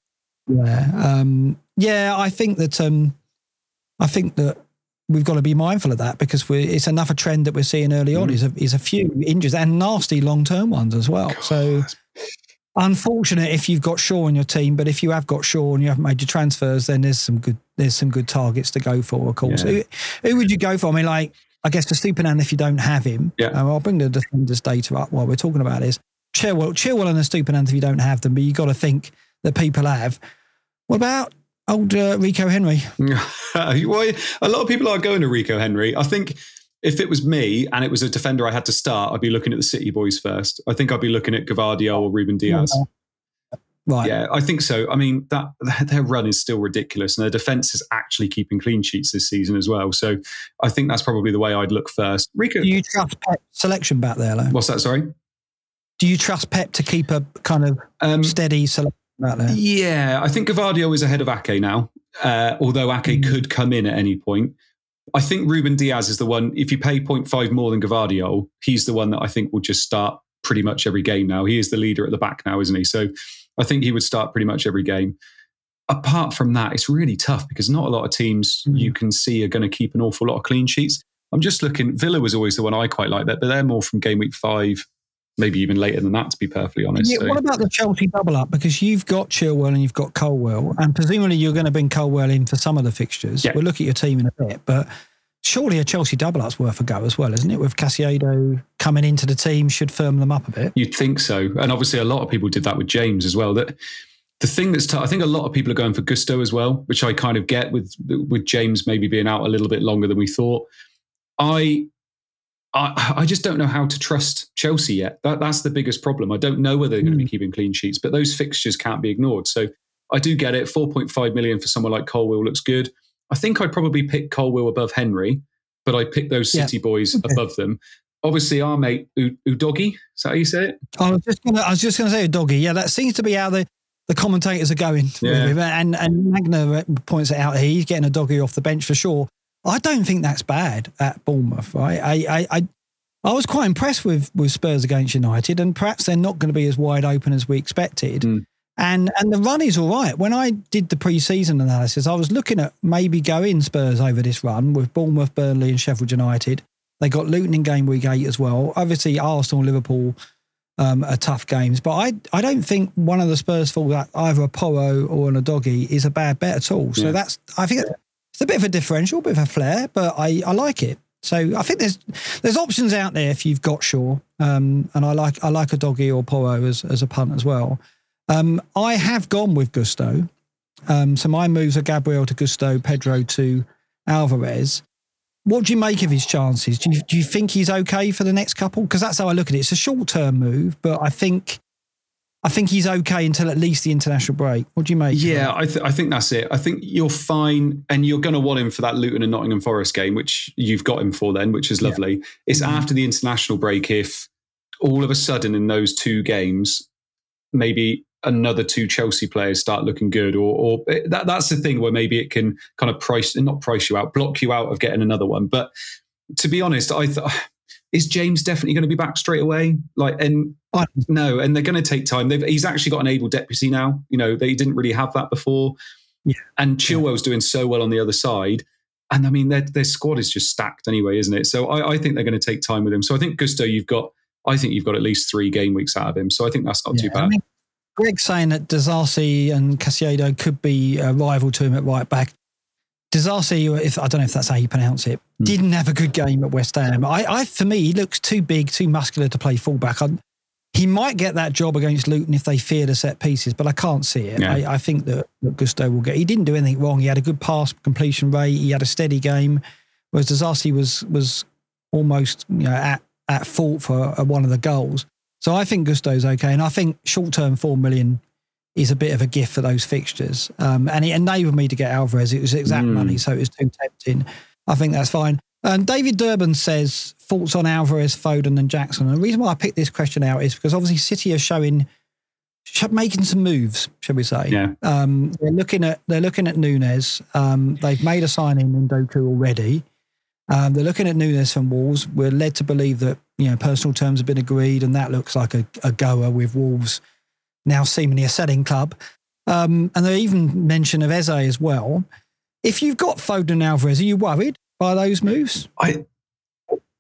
yeah, um, yeah. I think that um, I think that we've got to be mindful of that because it's another trend that we're seeing early Mm. on is a, is a few injuries and nasty long term ones as well. So unfortunate if you've got Shaw on your team, but if you have got Shaw and you haven't made your transfers, then there's some good there's some good targets to go for. Of course, Yeah. who, who would you go for? I mean, like I guess for Stupinan if you don't have him. Yeah. um, I'll bring the defenders data up while we're talking about this. Chilwell, Chilwell and the Stupinan if you don't have them, but you got to think that people have. What about old uh, Rico Henry? *laughs* Why a lot of people are going to Rico Henry. I think if it was me and it was a defender I had to start, I'd be looking at the City boys first. I think I'd be looking at Gvardiol or Rúben Dias. Right. Yeah, I think so. I mean, that *laughs* their run is still ridiculous, and their defense is actually keeping clean sheets this season as well. So I think that's probably the way I'd look first. Rico, Do you trust Pep selection back there, though? what's that? Sorry. Do you trust Pep to keep a kind of Um, steady selection back there? Yeah, I think Gvardiol is ahead of Ake now, uh, although Ake Mm. could come in at any point. I think Rúben Dias is the one, if you pay 0.5 more than Gvardiol, he's the one that I think will just start pretty much every game now. He is the leader at the back now, isn't he? So I think he would start pretty much every game. Apart from that, it's really tough because not a lot of teams Mm. you can see are going to keep an awful lot of clean sheets. I'm just looking, Villa was always the one I quite like that, but they're more from game week five, maybe even later than that, to be perfectly honest. Yeah, So- what about the Chelsea double up? Because you've got Chilwell and you've got Colwill, and presumably you're going to bring Colwill in for some of the fixtures. Yeah. We'll look at your team in a bit, but surely a Chelsea double up's worth a go as well, isn't it? With Caicedo coming into the team, should firm them up a bit. You'd think so, and obviously a lot of people did that with James as well. That the thing that's t- I think a lot of people are going for Gusto as well, which I kind of get with with James maybe being out a little bit longer than we thought. I. I, I just don't know how to trust Chelsea yet. That, that's the biggest problem. I don't know whether they're going to be hmm. keeping clean sheets, but those fixtures can't be ignored. So I do get it. 4.5 million for someone like Colwill looks good. I think I'd probably pick Colwill above Henry, but I pick those Yeah. City boys Okay. above them. Obviously, our mate U- Udogie, is that how you say it? I was just gonna, I was just going to say a doggy. Yeah, that seems to be how the, the commentators are going. Yeah. And and Magna uh, points it out here. He's getting a doggy off the bench for sure. I don't think that's bad at Bournemouth. Right? I I I, I was quite impressed with with Spurs against United, and perhaps they're not going to be as wide open as we expected. Mm. And and the run is all right. When I did the pre-season analysis, I was looking at maybe going Spurs over this run with Bournemouth, Burnley, and Sheffield United. They got Luton in game week eight as well. Obviously, Arsenal, Liverpool um, are tough games, but I I don't think one of the Spurs fall that either a Porro or an Udogie is a bad bet at all. So Yeah. that's I think it's a bit of a differential, a bit of a flair, but I, I like it. So I think there's there's options out there if you've got Shaw, um, and I like I like a doggy or Porro as as a punt as well. Um, I have gone with Gusto, um, so my moves are Gabriel to Gusto, Pedro to Alvarez. What do you make of his chances? Do you, do you think he's okay for the next couple? Because that's how I look at it. It's a short term move, but I think I think he's okay until at least the international break. What do you make? Yeah, I, th- I think that's it. I think you're fine, and you're going to want him for that Luton and Nottingham Forest game, which you've got him for then, which is lovely. Yeah. It's mm-hmm. after the international break if all of a sudden in those two games, maybe another two Chelsea players start looking good, or, or that, that's the thing where maybe it can kind of price, and not price you out, block you out of getting another one. But to be honest, I thought *sighs* is James definitely going to be back straight away? Like, and no, and they're going to take time. They've, he's actually got an able deputy now. You know, they didn't really have that before. Yeah. And Chilwell's yeah. doing so well on the other side. And I mean, their, their squad is just stacked anyway, isn't it? So I, I think they're going to take time with him. So I think Gusto, you've got, I think you've got at least three game weeks out of him. So I think that's not yeah, too bad. I mean, Greg's saying that Disasi and Caicedo could be a rival to him at right back. Disasi, if I don't know if that's how you pronounce it, mm. didn't have a good game at West Ham. I, I, for me, he looks too big, too muscular to play fullback. I, he might get that job against Luton if they fear the set pieces, but I can't see it. Yeah. I, I, think that, that, Gusto will get. He didn't do anything wrong. He had a good pass completion rate. He had a steady game, whereas Disasi was was almost you know at at fault for one of the goals. So I think Gusto's okay, and I think short term four million is a bit of a gift for those fixtures. Um, and it enabled me to get Alvarez. It was exact mm. money, so it was too tempting. I think that's fine. And David Durban says thoughts on Alvarez, Foden, and Jackson. And the reason why I picked this question out is because obviously City are showing making some moves, shall we say? Yeah. Um, they're looking at they're looking at Nunes. Um, they've made a signing in Doku already. Um, they're looking at Nunes from Wolves. We're led to believe that you know personal terms have been agreed, and that looks like a, a goer with Wolves now seemingly a selling club. Um, and they even mention of Eze as well. If you've got Foden Alvarez, are you worried by those moves? I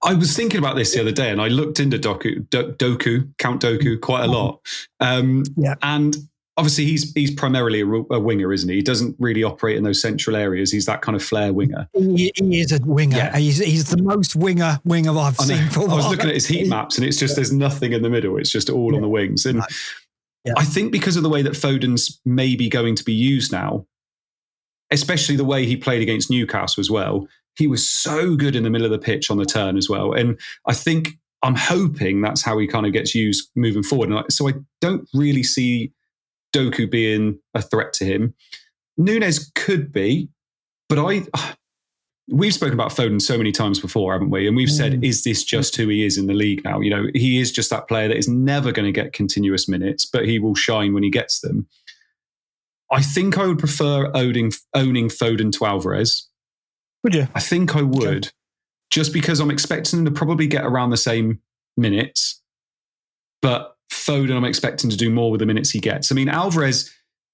I was thinking about this the other day, and I looked into Doku, Do, Doku Count Doku, quite a lot. Um, yeah, and obviously he's he's primarily a, a, winger, isn't he? He doesn't really operate in those central areas. He's that kind of flair winger. He, he is a winger. Yeah. He's he's the most winger winger I've seen for. I was looking at his heat *laughs* maps, and it's just there's nothing in the middle. It's just all yeah. on the wings, and. Yeah. I think because of the way that Foden's maybe going to be used now, especially the way he played against Newcastle as well, he was so good in the middle of the pitch on the turn as well. And I think I'm hoping that's how he kind of gets used moving forward. And so I don't really see Doku being a threat to him. Nunes could be, but I *sighs* we've spoken about Foden so many times before, haven't we? And we've mm. said, is this just who he is in the league now? You know, he is just that player that is never going to get continuous minutes, but he will shine when he gets them. I think I would prefer owning, owning Foden to Alvarez. Would you? I think I would, just because I'm expecting him to probably get around the same minutes, but Foden, I'm expecting to do more with the minutes he gets. I mean, Alvarez,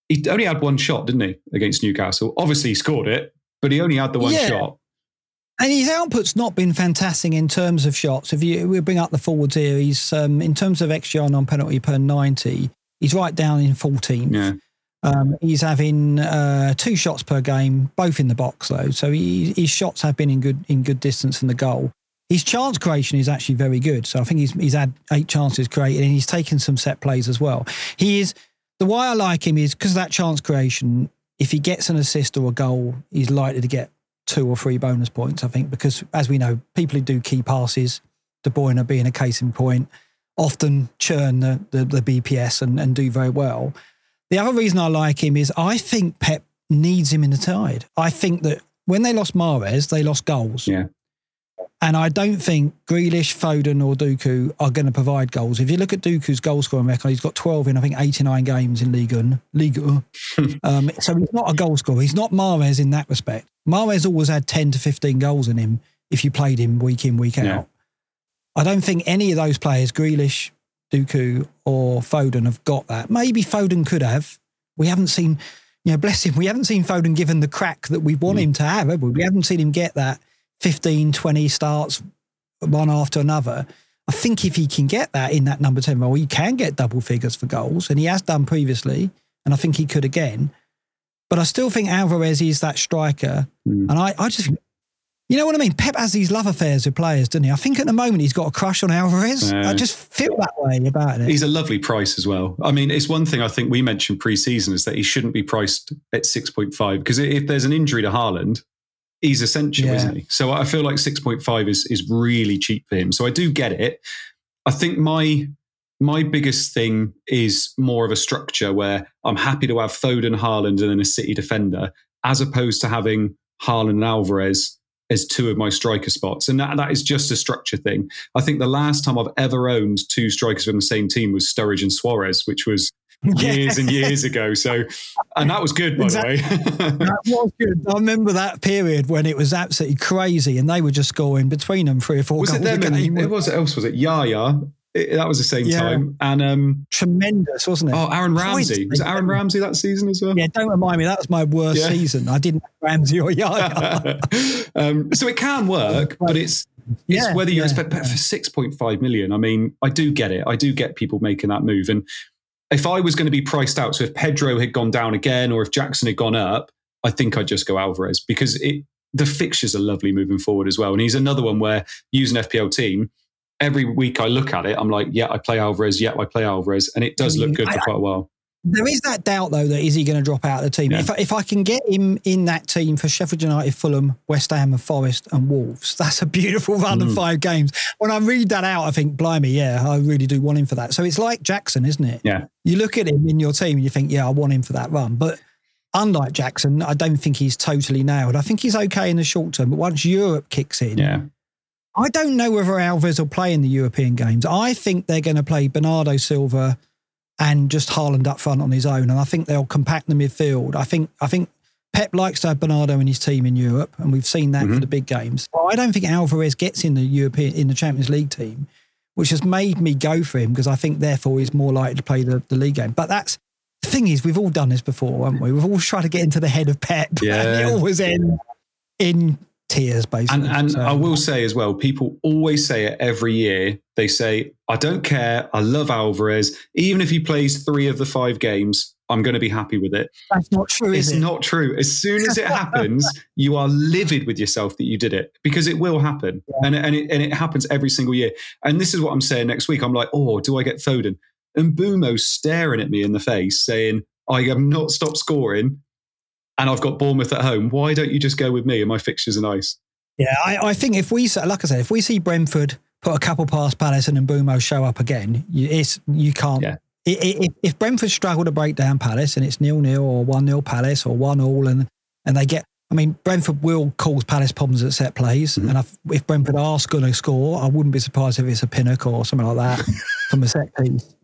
he only had one shot, didn't he, against Newcastle? Obviously, he scored it, but he only had the one yeah. shot. And his output's not been fantastic in terms of shots. If you we bring up the forwards here, he's um, in terms of XGR non penalty per ninety, he's right down in 14th. Yeah. Um, he's having uh, two shots per game, both in the box though. So he, his shots have been in good in good distance from the goal. His chance creation is actually very good. So I think he's he's had eight chances created and he's taken some set plays as well. He is the way I like him is because that chance creation. If he gets an assist or a goal, he's likely to get two or three bonus points, I think, because as we know, people who do key passes, De Bruyne being a case in point, often churn the, the, the BPS and, and do very well. The other reason I like him is I think Pep needs him in the tide. I think that when they lost Mahrez, they lost goals. Yeah. And I don't think Grealish, Foden, or Doku are going to provide goals. If you look at Doku's goal scoring record, he's got 12 in, I think, 89 games in Ligue 1. Ligue 1. *laughs* um, so he's not a goal scorer. He's not Mahrez in that respect. Mahrez always had 10 to 15 goals in him if you played him week in, week out. Yeah. I don't think any of those players, Grealish, Doku, or Foden, have got that. Maybe Foden could have. We haven't seen, you know, bless him, we haven't seen Foden given the crack that we want mm. him to have, have we? we haven't seen him get that 15, 20 starts one after another. I think if he can get that in that number 10 role, he can get double figures for goals, and he has done previously, and I think he could again. But I still think Alvarez is that striker. Mm. And I, I just, you know what I mean? Pep has these love affairs with players, doesn't he? I think at the moment he's got a crush on Alvarez. I just feel that way about it. He's a lovely price as well. I mean, it's one thing I think we mentioned pre season is that he shouldn't be priced at 6.5 because if there's an injury to Haaland, he's essential, Yeah. isn't he? So I feel like 6.5 is is really cheap for him. So I do get it. I think my my biggest thing is more of a structure where I'm happy to have Foden, Haaland, and then a City defender, as opposed to having Haaland and Alvarez as two of my striker spots. And that, that is just a structure thing. I think the last time I've ever owned two strikers from the same team was Sturridge and Suarez, which was *laughs* years and years ago. So, and that was good, by Exactly. the way. *laughs* That was good. I remember that period when it was absolutely crazy, and they were just scoring between them three or four was it goals them? a game. And, it was it else? Was it Yaya? It- that was the same Yeah. time. And um, Tremendous, wasn't it? oh, Aaron Ramsey. Was it Aaron. Ramsey that season as well? Yeah, don't remind me. That was my worst Yeah. season. I didn't have Ramsey or Yaya. *laughs* um, so it can work, but it's it's Yeah, whether you expect but for six point five million. I mean, I do get it. I do get people making that move. And if I was going to be priced out, so if Pedro had gone down again, or if Jackson had gone up, I think I'd just go Alvarez because it the fixtures are lovely moving forward as well. And he's another one where using FPL team. Every week I look at it, I'm like, yeah, I play Alvarez. Yeah, I play Alvarez, and it does look good for quite a while. There is that doubt, though, that is he going to drop out of the team? Yeah. If, I- if I can get him in that team for Sheffield United, Fulham, West Ham, and Forest and Wolves, *laughs* that's a beautiful run of Mm. five games. When I read that out, I think, blimey, yeah, I really do want him for that. So it's like Jackson, isn't it? Yeah. You look at him in your team and you think, yeah, I want him for that run. But unlike Jackson, I don't think he's totally nailed. I think he's okay in the short term, but once Europe kicks in, Yeah, I don't know whether Alves will play in the European games. I think they're going to play Bernardo Silva and just Haaland up front on his own, and I think they'll compact the midfield. I think I think Pep likes to have Bernardo and his team in Europe, and we've seen that for Mhm. the big games. Well, I don't think Alvarez gets in the European in the Champions League team, which has made me go for him because I think therefore he's more likely to play the, the league game. But that's the thing is we've all done this before, haven't we? We've all tried to get into the head of Pep, *laughs* and Yeah. it always ends in tears, basically. And and So- I will say as well, people always say it every year. They say, I don't care. I love Alvarez. Even if he plays three of the five games, I'm going to be happy with it. That's not true, It's it? not true. As soon as it happens, *laughs* you are livid with yourself that you did it because it will happen. And, and, it, and it happens every single year. And this is what I'm saying next week. I'm like, oh, do I get Foden? And Mbeumo's staring at me in the face saying, I have not stopped scoring and I've got Bournemouth at home. Why don't you just go with me and my fixtures are nice? Yeah, I, I think if we, like I said, if we see Brentford put a couple past Palace and then Mbeumo show up again, you, it's you can't. Yeah. If, if Brentford struggle to break down Palace and it's nil nil or one 0 Palace or one all and and they get, I mean, Brentford will cause Palace problems at set plays, Mhm. and if, if Brentford are going to score, I wouldn't be surprised if it's a pinnock or something like that *laughs* from a set piece.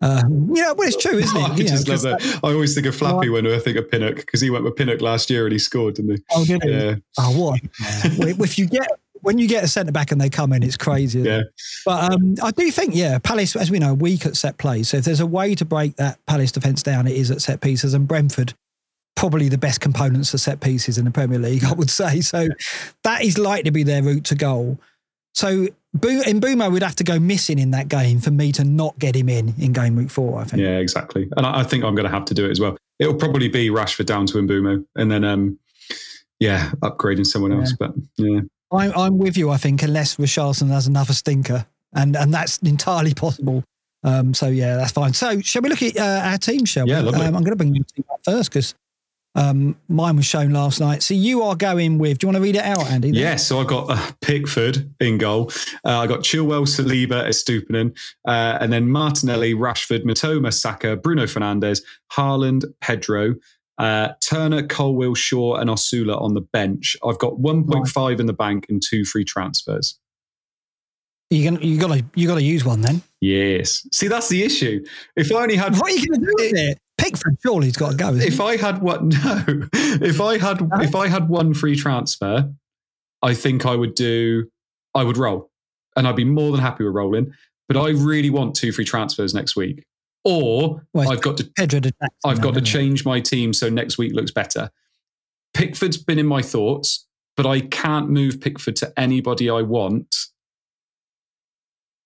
Um, yeah, well, it's true, isn't it? *laughs* I You know, just love that. I always think of Flappy when I think of Pinnock because he went with Pinnock last year and he scored, didn't he? Oh, did he? Yeah. Oh, what? *laughs* If you get when you get a centre back and they come in, it's crazy. Yeah. it? But um, I do think, yeah, Palace, as we know, weak at set plays. So if there's a way to break that Palace defence down, it is at set pieces. And Brentford, probably the best components of set pieces in the Premier League, *laughs* I would say. So that is likely to be their route to goal. So in Mbeumo, we'd have to go missing in that game for me to not get him in in game week four. I think. Yeah, exactly. And I, think I'm going to have to do it as well. It'll probably be Rashford down to Mbeumo and then, um, yeah, upgrading someone else. But yeah, I'm, I'm with you, I think, unless Richarlison has another stinker, and and that's entirely possible. Um, so yeah, that's fine. So shall we look at uh, our team? Shall Yeah, we? Um, I'm going to bring team up first because um, mine was shown last night. So you are going with. Do you want to read it out, Andy? yeah. So I've got uh, Pickford in goal. Uh, I got Chilwell, Saliba, Estupinan, uh, and then Martinelli, Rashford, Mitoma, Saka, Bruno Fernandes, Haaland, Pedro. Uh, Turner, Colwill, Shaw, and Osula on the bench. I've got 1.5 in the bank and two free transfers. You going you got to you got to use one then. Yes. See, that's the issue. If I only had What are you going to do with it? Pickford, surely he's got to go. If he? I had what *laughs* no, if I had if I had one free transfer, I think I would do I would roll, and I'd be more than happy with rolling. But I really want two free transfers next week, or Well, I've got to Pedro to I've now, got to change my team so next week looks better. Pickford's been in my thoughts, but I can't move Pickford to anybody I want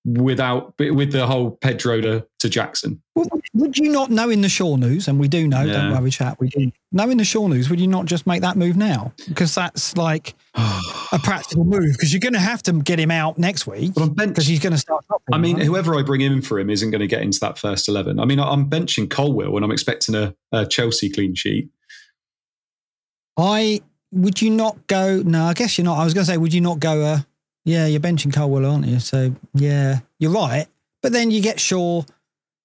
without with the whole Pedro to, to Jackson. Well, would- you not know in the Shaw news, and we do know, don't worry, chat, we do know in the Shaw news, would you not just make that move now? Because that's like *sighs* a practical move, because you're going to have to get him out next week But I'm bench- because he's going to start. I mean, right? whoever I bring in for him isn't going to get into that first 11. I mean, I'm benching Colwill and I'm expecting a, a Chelsea clean sheet. I would you not go? No, I guess you're not. I was going to say, would you not go? Uh, yeah, you're benching Colwill, aren't you? So yeah, you're right. But then you get Shaw,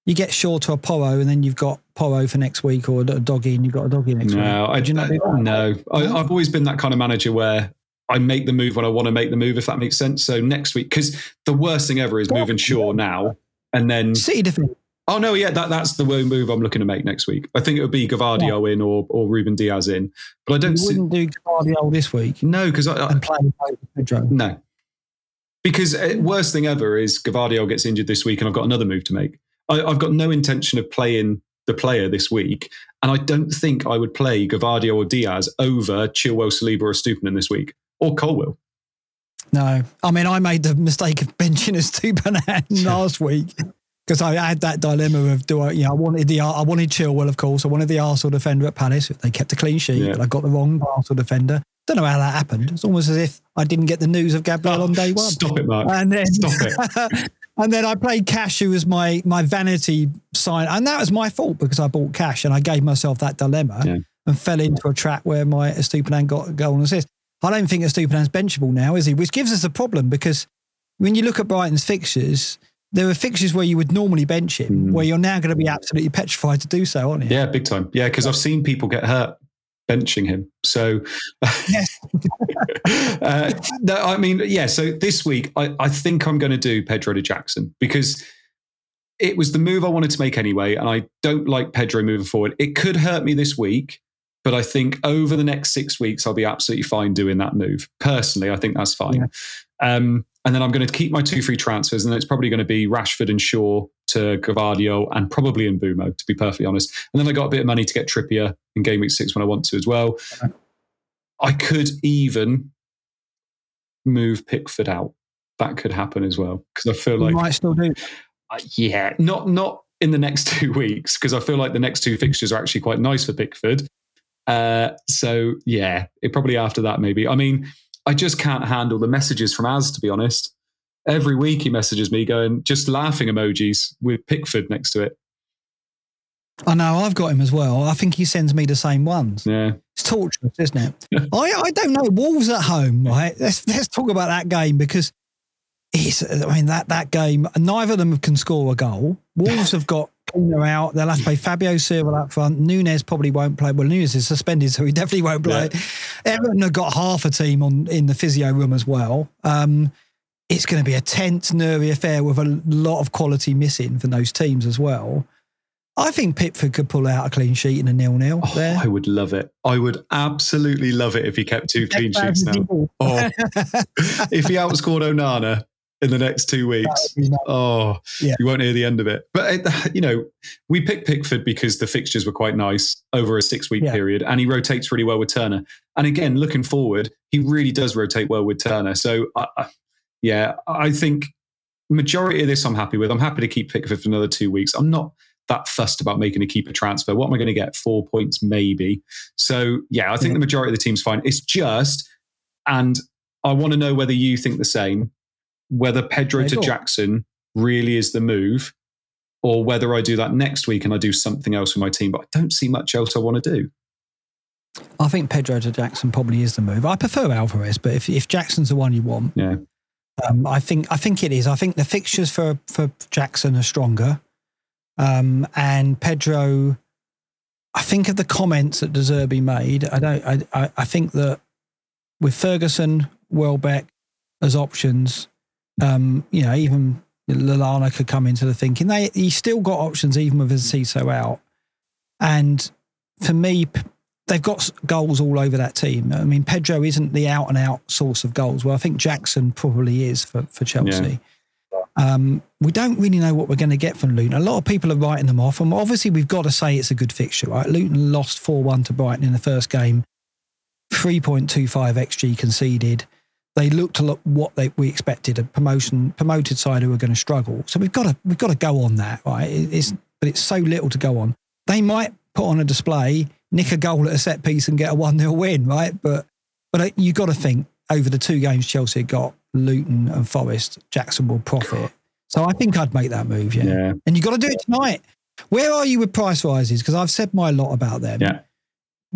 you get Shaw to a Porro, and then you've got Porro for next week, or a doggy, and you've got a doggy next no, week. I, not I, no, I, I've always been that kind of manager where I make the move when I want to make the move, if that makes sense. So next week, because the worst thing ever is moving Shaw now and then City defense. Oh no, yeah, that, that's the move I'm looking to make next week. I think it would be Gvardiol yeah. in or or Rúben Dias in, but I don't. You wouldn't see, do Gvardiol this week. No, because I, I and play Pedro. No, because uh, worst thing ever is Gvardiol gets injured this week, and I've got another move to make. I, I've got no intention of playing the player this week, and I don't think I would play Gvardiol or Dias over Chilwell, Saliba, or Estupiñán this week, or Colwill. No, I mean I made the mistake of *laughs* benching Estupiñán *laughs* *laughs* last week because I had that dilemma of do I, you know, I wanted the I wanted Chilwell, of course. I wanted the Arsenal defender at Palace. They kept a clean sheet, yeah. but I got the wrong Arsenal defender. Don't know how that happened. It's almost as if I didn't get the news of Gabriel oh, on day *laughs* one. Stop it, Mark. And then, Stop it. *laughs* and then I played Cash, who was my my vanity sign, and that was my fault because I bought Cash and I gave myself that dilemma yeah. and fell into a trap where my Estupiñán got a goal and assist. I don't think Estupiñán's benchable now, is he? Which gives us a problem because when you look at Brighton's fixtures, there are fixtures where you would normally bench him, mm. where you're now going to be absolutely petrified to do so, aren't you? Yeah, big time. Yeah, because I've seen people get hurt benching him. So, yes. *laughs* uh, no, I mean, yeah. So this week, I, I think I'm going to do Pedro to Jackson because it was the move I wanted to make anyway, and I don't like Pedro moving forward. It could hurt me this week, but I think over the next six weeks, I'll be absolutely fine doing that move. Personally, I think that's fine. Yeah. Um, and then I'm going to keep my two free transfers, and it's probably going to be Rashford and Shaw to Gvardiol and probably in Mbeumo, to be perfectly honest. And then I got a bit of money to get Trippier in game week six when I want to as well. I could even move Pickford out. That could happen as well because I feel like you might still do. Uh, yeah, not not in the next *laughs* two weeks because I feel like the next two fixtures are actually quite nice for Pickford. Uh, so yeah, it probably after that maybe. I mean I just can't handle the messages from Az, to be honest. Every week he messages me going, just laughing emojis with Pickford next to it. I know, I've got him as well. I think he sends me the same ones. Yeah. It's torturous, isn't it? *laughs* I, I don't know. Wolves at home, right? Let's let's talk about that game because it's I mean that that game, neither of them can score a goal. Wolves have got Pina out. They'll have to play Fabio Silva up front. Nunez probably won't play. Well, Nunez is suspended, so he definitely won't play. Yeah. Everton have got half a team on in the physio room as well. Um, it's going to be a tense, nervy affair with a lot of quality missing from those teams as well. I think Pickford could pull out a clean sheet in a nil-nil. Oh, there. I would love it. I would absolutely love it if he kept two clean sheets now. Oh, *laughs* if he outscored Onana, in the next two weeks. Oh, yeah. you won't hear the end of it. But, *sighs* you know, we picked Pickford because the fixtures were quite nice over a six week yeah. period and he rotates really well with Turner. And again, looking forward, he really does rotate well with Turner. So, uh, yeah, I think majority of this I'm happy with. I'm happy to keep Pickford for another two weeks. I'm not that fussed about making a keeper transfer. What am I going to get? Four points, maybe. So, yeah, I think yeah. the majority of the team's fine. It's just, and I want to know whether you think the same whether Pedro to Jackson really is the move or whether I do that next week and I do something else with my team. But I don't see much else I want to do. I think Pedro to Jackson probably is the move. I prefer Alvarez, but if, if Jackson's the one you want, yeah, um, I think I think it is. I think the fixtures for for Jackson are stronger, um, and Pedro. I think of the comments that De Zerbi made. I don't. I, I think that with Ferguson, Welbeck as options, um, you know, even Lallana could come into the thinking. They he's still got options even with Enciso out. And for me, they've got goals all over that team. I mean, Pedro isn't the out and out source of goals. Well, I think Jackson probably is for, for Chelsea. Yeah. Um, we don't really know what we're going to get from Luton. A lot of people are writing them off. And obviously, we've got to say it's a good fixture, right? Luton lost 4 1 to Brighton in the first game, 3.25 XG conceded they looked a lot what they, we expected a promotion promoted side who were going to struggle. So we've got to we've got to go on that right. It's but it's so little to go on. They might put on a display, nick a goal at a set piece, and get a one 0 win, right? But but uh, you got to think over the two games Chelsea got Luton and Forest, Jackson will profit. So I think I'd make that move. Yeah, yeah. and you got to do it tonight. Where are you with price rises? Because I've said my lot about them. Yeah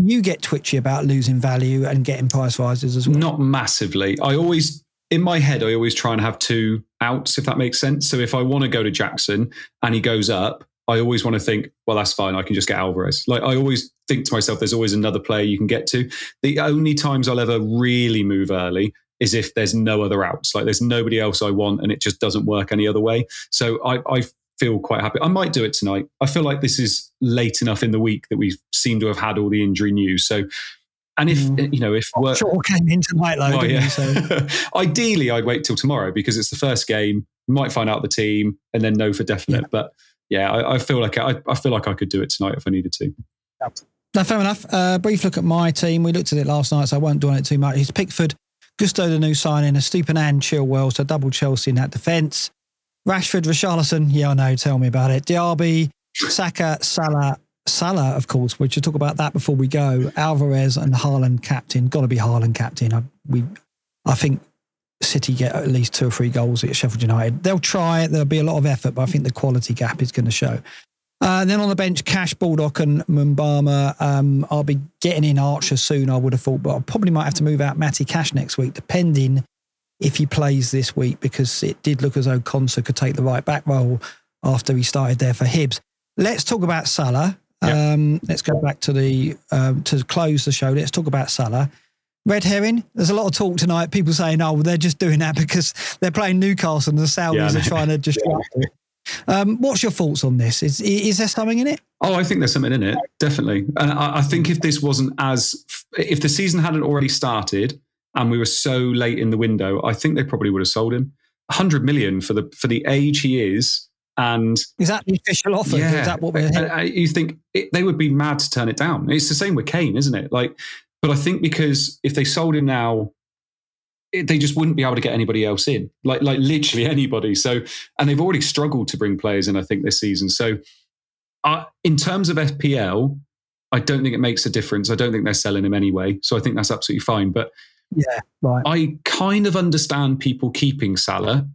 you get twitchy about losing value and getting price rises as well? Not massively. I always, in my head, I always try and have two outs, if that makes sense. So if I want to go to Jackson and he goes up, I always want to think, well, that's fine. I can just get Alvarez. Like I always think to myself, there's always another player you can get to. The only times I'll ever really move early is if there's no other outs. Like there's nobody else I want and it just doesn't work any other way. So I, I feel quite happy. I might do it tonight. I feel like this is late enough in the week that we seem to have had all the injury news. So, and if mm. you know, if work sure came in tonight, though, yeah. so. *laughs* ideally, I'd wait till tomorrow because it's the first game. Might find out the team and then know for definite. Yeah. But yeah, I, I, feel like I, I feel like I could do it tonight if I needed to. Now, fair enough. Uh, brief look at my team. We looked at it last night, so I won't dwell on it too much. He's Pickford, Gusto, the new signing, a and Chilwell, so double Chelsea in that defence. Rashford, Richarlison, yeah, I know, tell me about it. Diaby, Saka, Salah, Salah, of course, we should talk about that before we go. Alvarez and Haaland captain. Got to be Haaland captain. I, we, I think City get at least two or three goals at Sheffield United. They'll try. There'll be a lot of effort, but I think the quality gap is going to show. Uh, then on the bench, Cash, Baldock, and Mubama. Um, I'll be getting in Archer soon, I would have thought, but I probably might have to move out Matty Cash next week, depending if he plays this week because it did look as though Konsa could take the right back role after he started there for Hibs. Let's talk about Salah. Um, let's go back to the um, to close the show. Let's talk about Salah. Red herring. There's a lot of talk tonight. People saying, "Oh, well, they're just doing that *laughs* because they're playing Newcastle and the Saudis yeah, are trying to *laughs* distract yeah. Um, what's your thoughts on this? Is is there something in it? Oh, I think there's something in it, definitely. And I, I think if this wasn't as if the season hadn't already started, and we were so late in the window, I think they probably would have sold him. 100 million for the for the age he is. And is that the official offer? Yeah, is that what we're You think it, they would be mad to turn it down? It's the same with Kane, isn't it? Like, but I think because if they sold him now, it, they just wouldn't be able to get anybody else in, like like literally *laughs* anybody. So, and they've already struggled to bring players in. I think this season. So, uh, in terms of FPL, I don't think it makes a difference. I don't think they're selling him anyway. So I think that's absolutely fine. But yeah, right. I kind of understand people keeping Salah.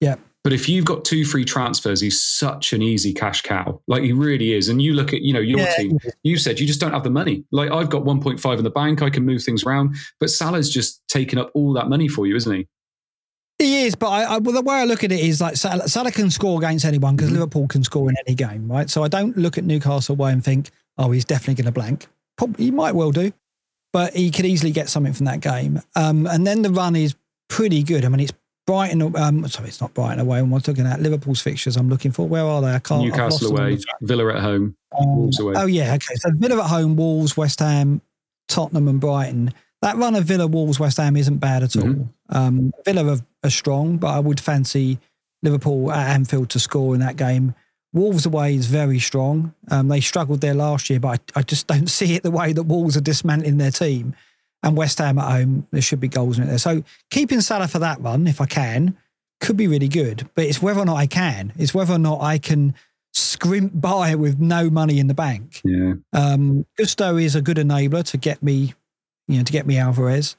Yeah. But if you've got two free transfers, he's such an easy cash cow. Like he really is. And you look at, you know, your yeah. team, you said you just don't have the money. Like I've got 1.5 in the bank, I can move things around. But Salah's just taken up all that money for you, isn't he? He is, but I, I, well, the way I look at it is like Salah, Salah can score against anyone because mm-hmm. Liverpool can score in any game, right? So I don't look at Newcastle away and think, oh, he's definitely going to blank. Probably, he might well do but he could easily get something from that game. Um, and then the run is pretty good. I mean, it's Brighton. Um, sorry, it's not Brighton away. I'm looking at Liverpool's fixtures. I'm looking for. Where are they? I can't. Newcastle away, Villa at home, um, Wolves away. Oh yeah, okay. So Villa at home, Wolves, West Ham, Tottenham, and Brighton. That run of Villa, Wolves, West Ham isn't bad at all. Mm-hmm. Um, Villa are, are strong, but I would fancy Liverpool at Anfield to score in that game. Wolves away is very strong. Um, they struggled there last year, but I, I, just *laughs* don't see it the way that Wolves are dismantling their team. And West Ham at home, there should be goals in it there. So keeping Salah for that run, if I can, could be really good. But it's whether or not I can. It's whether or not I can scrimp *laughs* by with no money in the bank. Yeah. Um, Gusto is a good enabler to get me, you know, to get me Alvarez.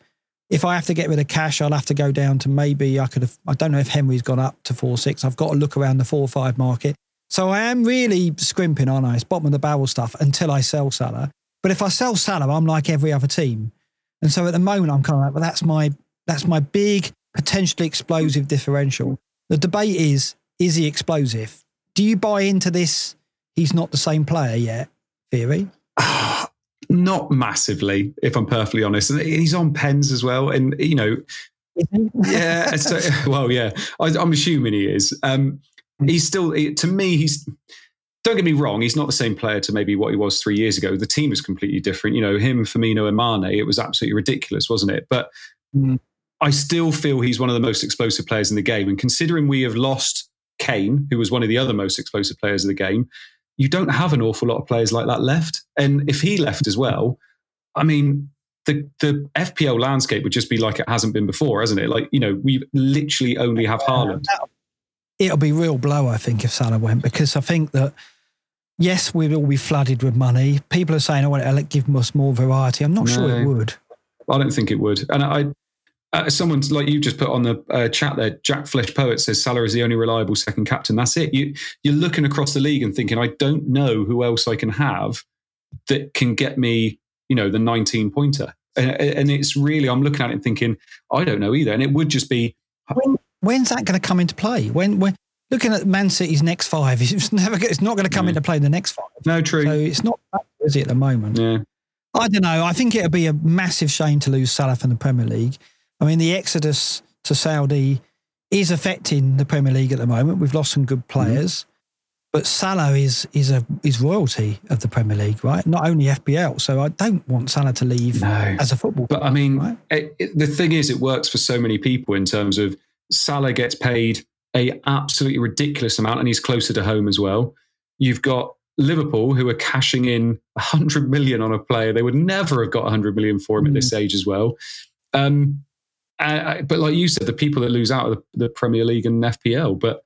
If I have to get rid of cash, I'll have to go down to maybe I could have. I don't know if Henry's gone up to four six. I've got to look around the four five market. So I am really scrimping on ice, bottom of the barrel stuff until I sell Salah. But if I sell Salah, I'm like every other team. And so at the moment, I'm kind of like, well, that's my that's my big potentially explosive differential. The debate is, is he explosive? Do you buy into this? He's not the same player yet, theory. *sighs* not massively, if I'm perfectly honest. And he's on pens as well, and you know, yeah. So, *laughs* well, yeah, I, am assuming he is. Um, he's still to me he's don't get me wrong he's not the same player to maybe what he was three years ago. The team is completely different. You know him Firmino and Mane it was absolutely ridiculous wasn't it? But mm. I still feel he's one of the most explosive players in the game. And considering we have lost Kane who was one of the other most explosive players of the game you don't have an awful lot of players like that left. And if he left as well I mean the the FPL landscape would just be like it hasn't been before, hasn't it? Like you know, we literally only have Haaland it'll be real blow, I think, if Salah went, because I think that yes, we'd all be flooded with money. People are saying, "I want to give us more variety." I'm not no, sure it would. I don't think it would. And I, uh, someone like you just put on the uh, chat there, Jack Flesh Poet says Salah is the only reliable second captain. That's it. You you're looking across the league and thinking, I don't know who else I can have that can get me, you know, the 19 pointer. And, and it's really, I'm looking at it and thinking, I don't know either. And it would just be. When, when's that going to come into play? When, when looking at Man City's next five, *laughs* it's never, it's not going to come into play in the next five. No, true. So it's not, is it at the moment? yeah. I don't know. I think it'd be a massive shame to lose Salah from the Premier League. I mean, the exodus to Saudi is affecting the Premier League at the moment. We've lost some good Mm-hmm. players, but Salah is is a is royalty of the Premier League, right? Not only FPL. So I don't want Salah to leave No. as a football. But I mean, Right. it, it- the thing is, it works for so many people in terms of Salah gets paid a absolutely ridiculous amount, and he's closer to home as well. You've got Liverpool who are cashing in 100 million on a player they would never have got 100 million for him at this age as well. Um, I- I- but like you said, the people that lose out are the, the Premier League and FPL. But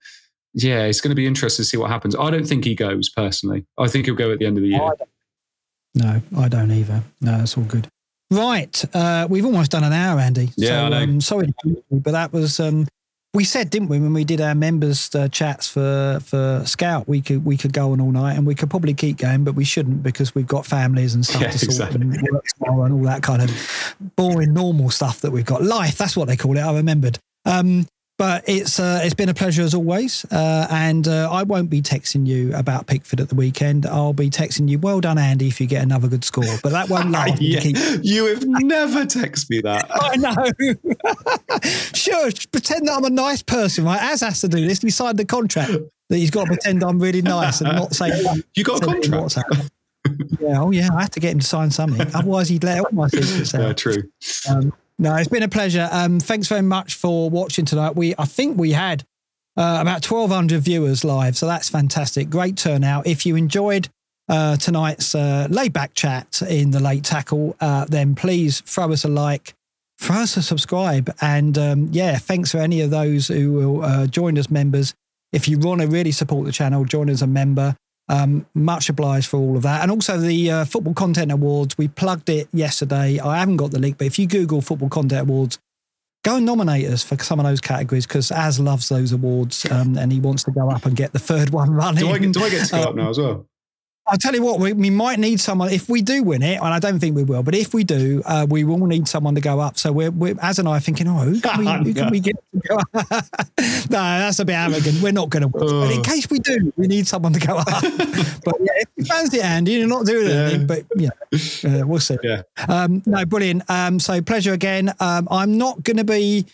yeah, it's going to be interesting to see what happens. I don't think he goes personally. I think he'll go at the end of the year. No, I don't either. No, it's all good. Right, uh, we've almost done an hour, Andy. Yeah, so, I know. Um, sorry, to keep you, but that was um, we said, didn't we, when we did our members uh, chats for for Scout, we could we could go on all night, and we could probably keep going, but we shouldn't because we've got families and stuff Yeah, to sort exactly. and work tomorrow and all that kind of boring normal stuff that we've got. Life, that's what they call it. I remembered. Um, but it's uh, it's been a pleasure as always, uh, and uh, I won't be texting you about Pickford at the weekend. I'll be texting you, "Well done, Andy, if you get another good score." But that won't last. *laughs* Yeah, Keep- you have never texted me that. *laughs* I know. *laughs* sure, pretend that I'm a nice person, right? Az has to do this. He signed the contract that he's got to pretend I'm really nice and not say. You got a send it in contract. Yeah, oh yeah, I have to get him to sign something. Otherwise, he'd let all my secrets out. Yeah, true. Um, no, it's been a pleasure. Um, thanks very much for watching tonight. We, I think we had uh, about 1,200 viewers live, so that's fantastic. Great turnout. If you enjoyed uh, tonight's uh, laid back chat in the late tackle, uh, then please throw us a like, throw us a subscribe, and um, yeah, thanks for any of those who will uh, join as members. If you want to really support the channel, join as a member. Um, much obliged for all of that. And also the uh, Football Content Awards, we plugged it yesterday. I haven't got the link, but if you Google Football Content Awards, go and nominate us for some of those categories because Az loves those awards um, and he wants to go up and get the third *laughs* one running. Do I get, do I get to go Uh, up now as well? I'll tell you what, we, we might need someone if we do win it, and I don't think we will, but if we do, uh, we will need someone to go up. So we're, we're Az and I are thinking, oh, who can we, who can we get to go up? *laughs* no, that's a bit arrogant. We're not going to win. But in case we do, we need someone to go up. *laughs* but yeah, if you fancy it, Andy, you're not doing Yeah. anything, but yeah, uh, we'll see. Yeah. Um, no, brilliant. Um, so pleasure again. Um, I'm not going to be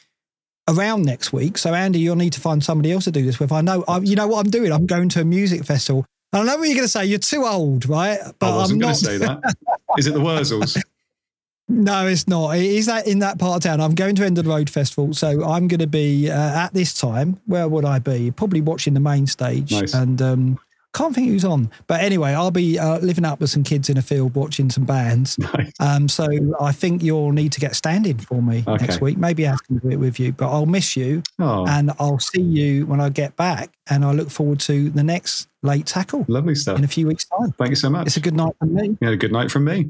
around next week. So Andy, you'll need to find somebody else to do this with. I know, I, you know what I'm doing. I'm going to a music festival. I know what you're going to say. You're too old, right? But I wasn't I'm going to say that. *laughs* Is it the Wurzels? No, it's not. It is that in that part of town. I'm going to End of the Road Festival, so I'm going to be uh, at this time. Where would I be? Probably watching the main stage, Nice. and um, can't think who's on. But anyway, I'll be uh, living up with some kids in a field watching some bands. *laughs* Nice. Um, so I think you'll need to get standing for me Okay. next week. Maybe I can do it with you, but I'll miss you, Oh, and I'll see you when I get back. And I look forward to the next late tackle lovely stuff. in a few weeks' time. Thank you so much. It's a good night for me. You had a good night from me.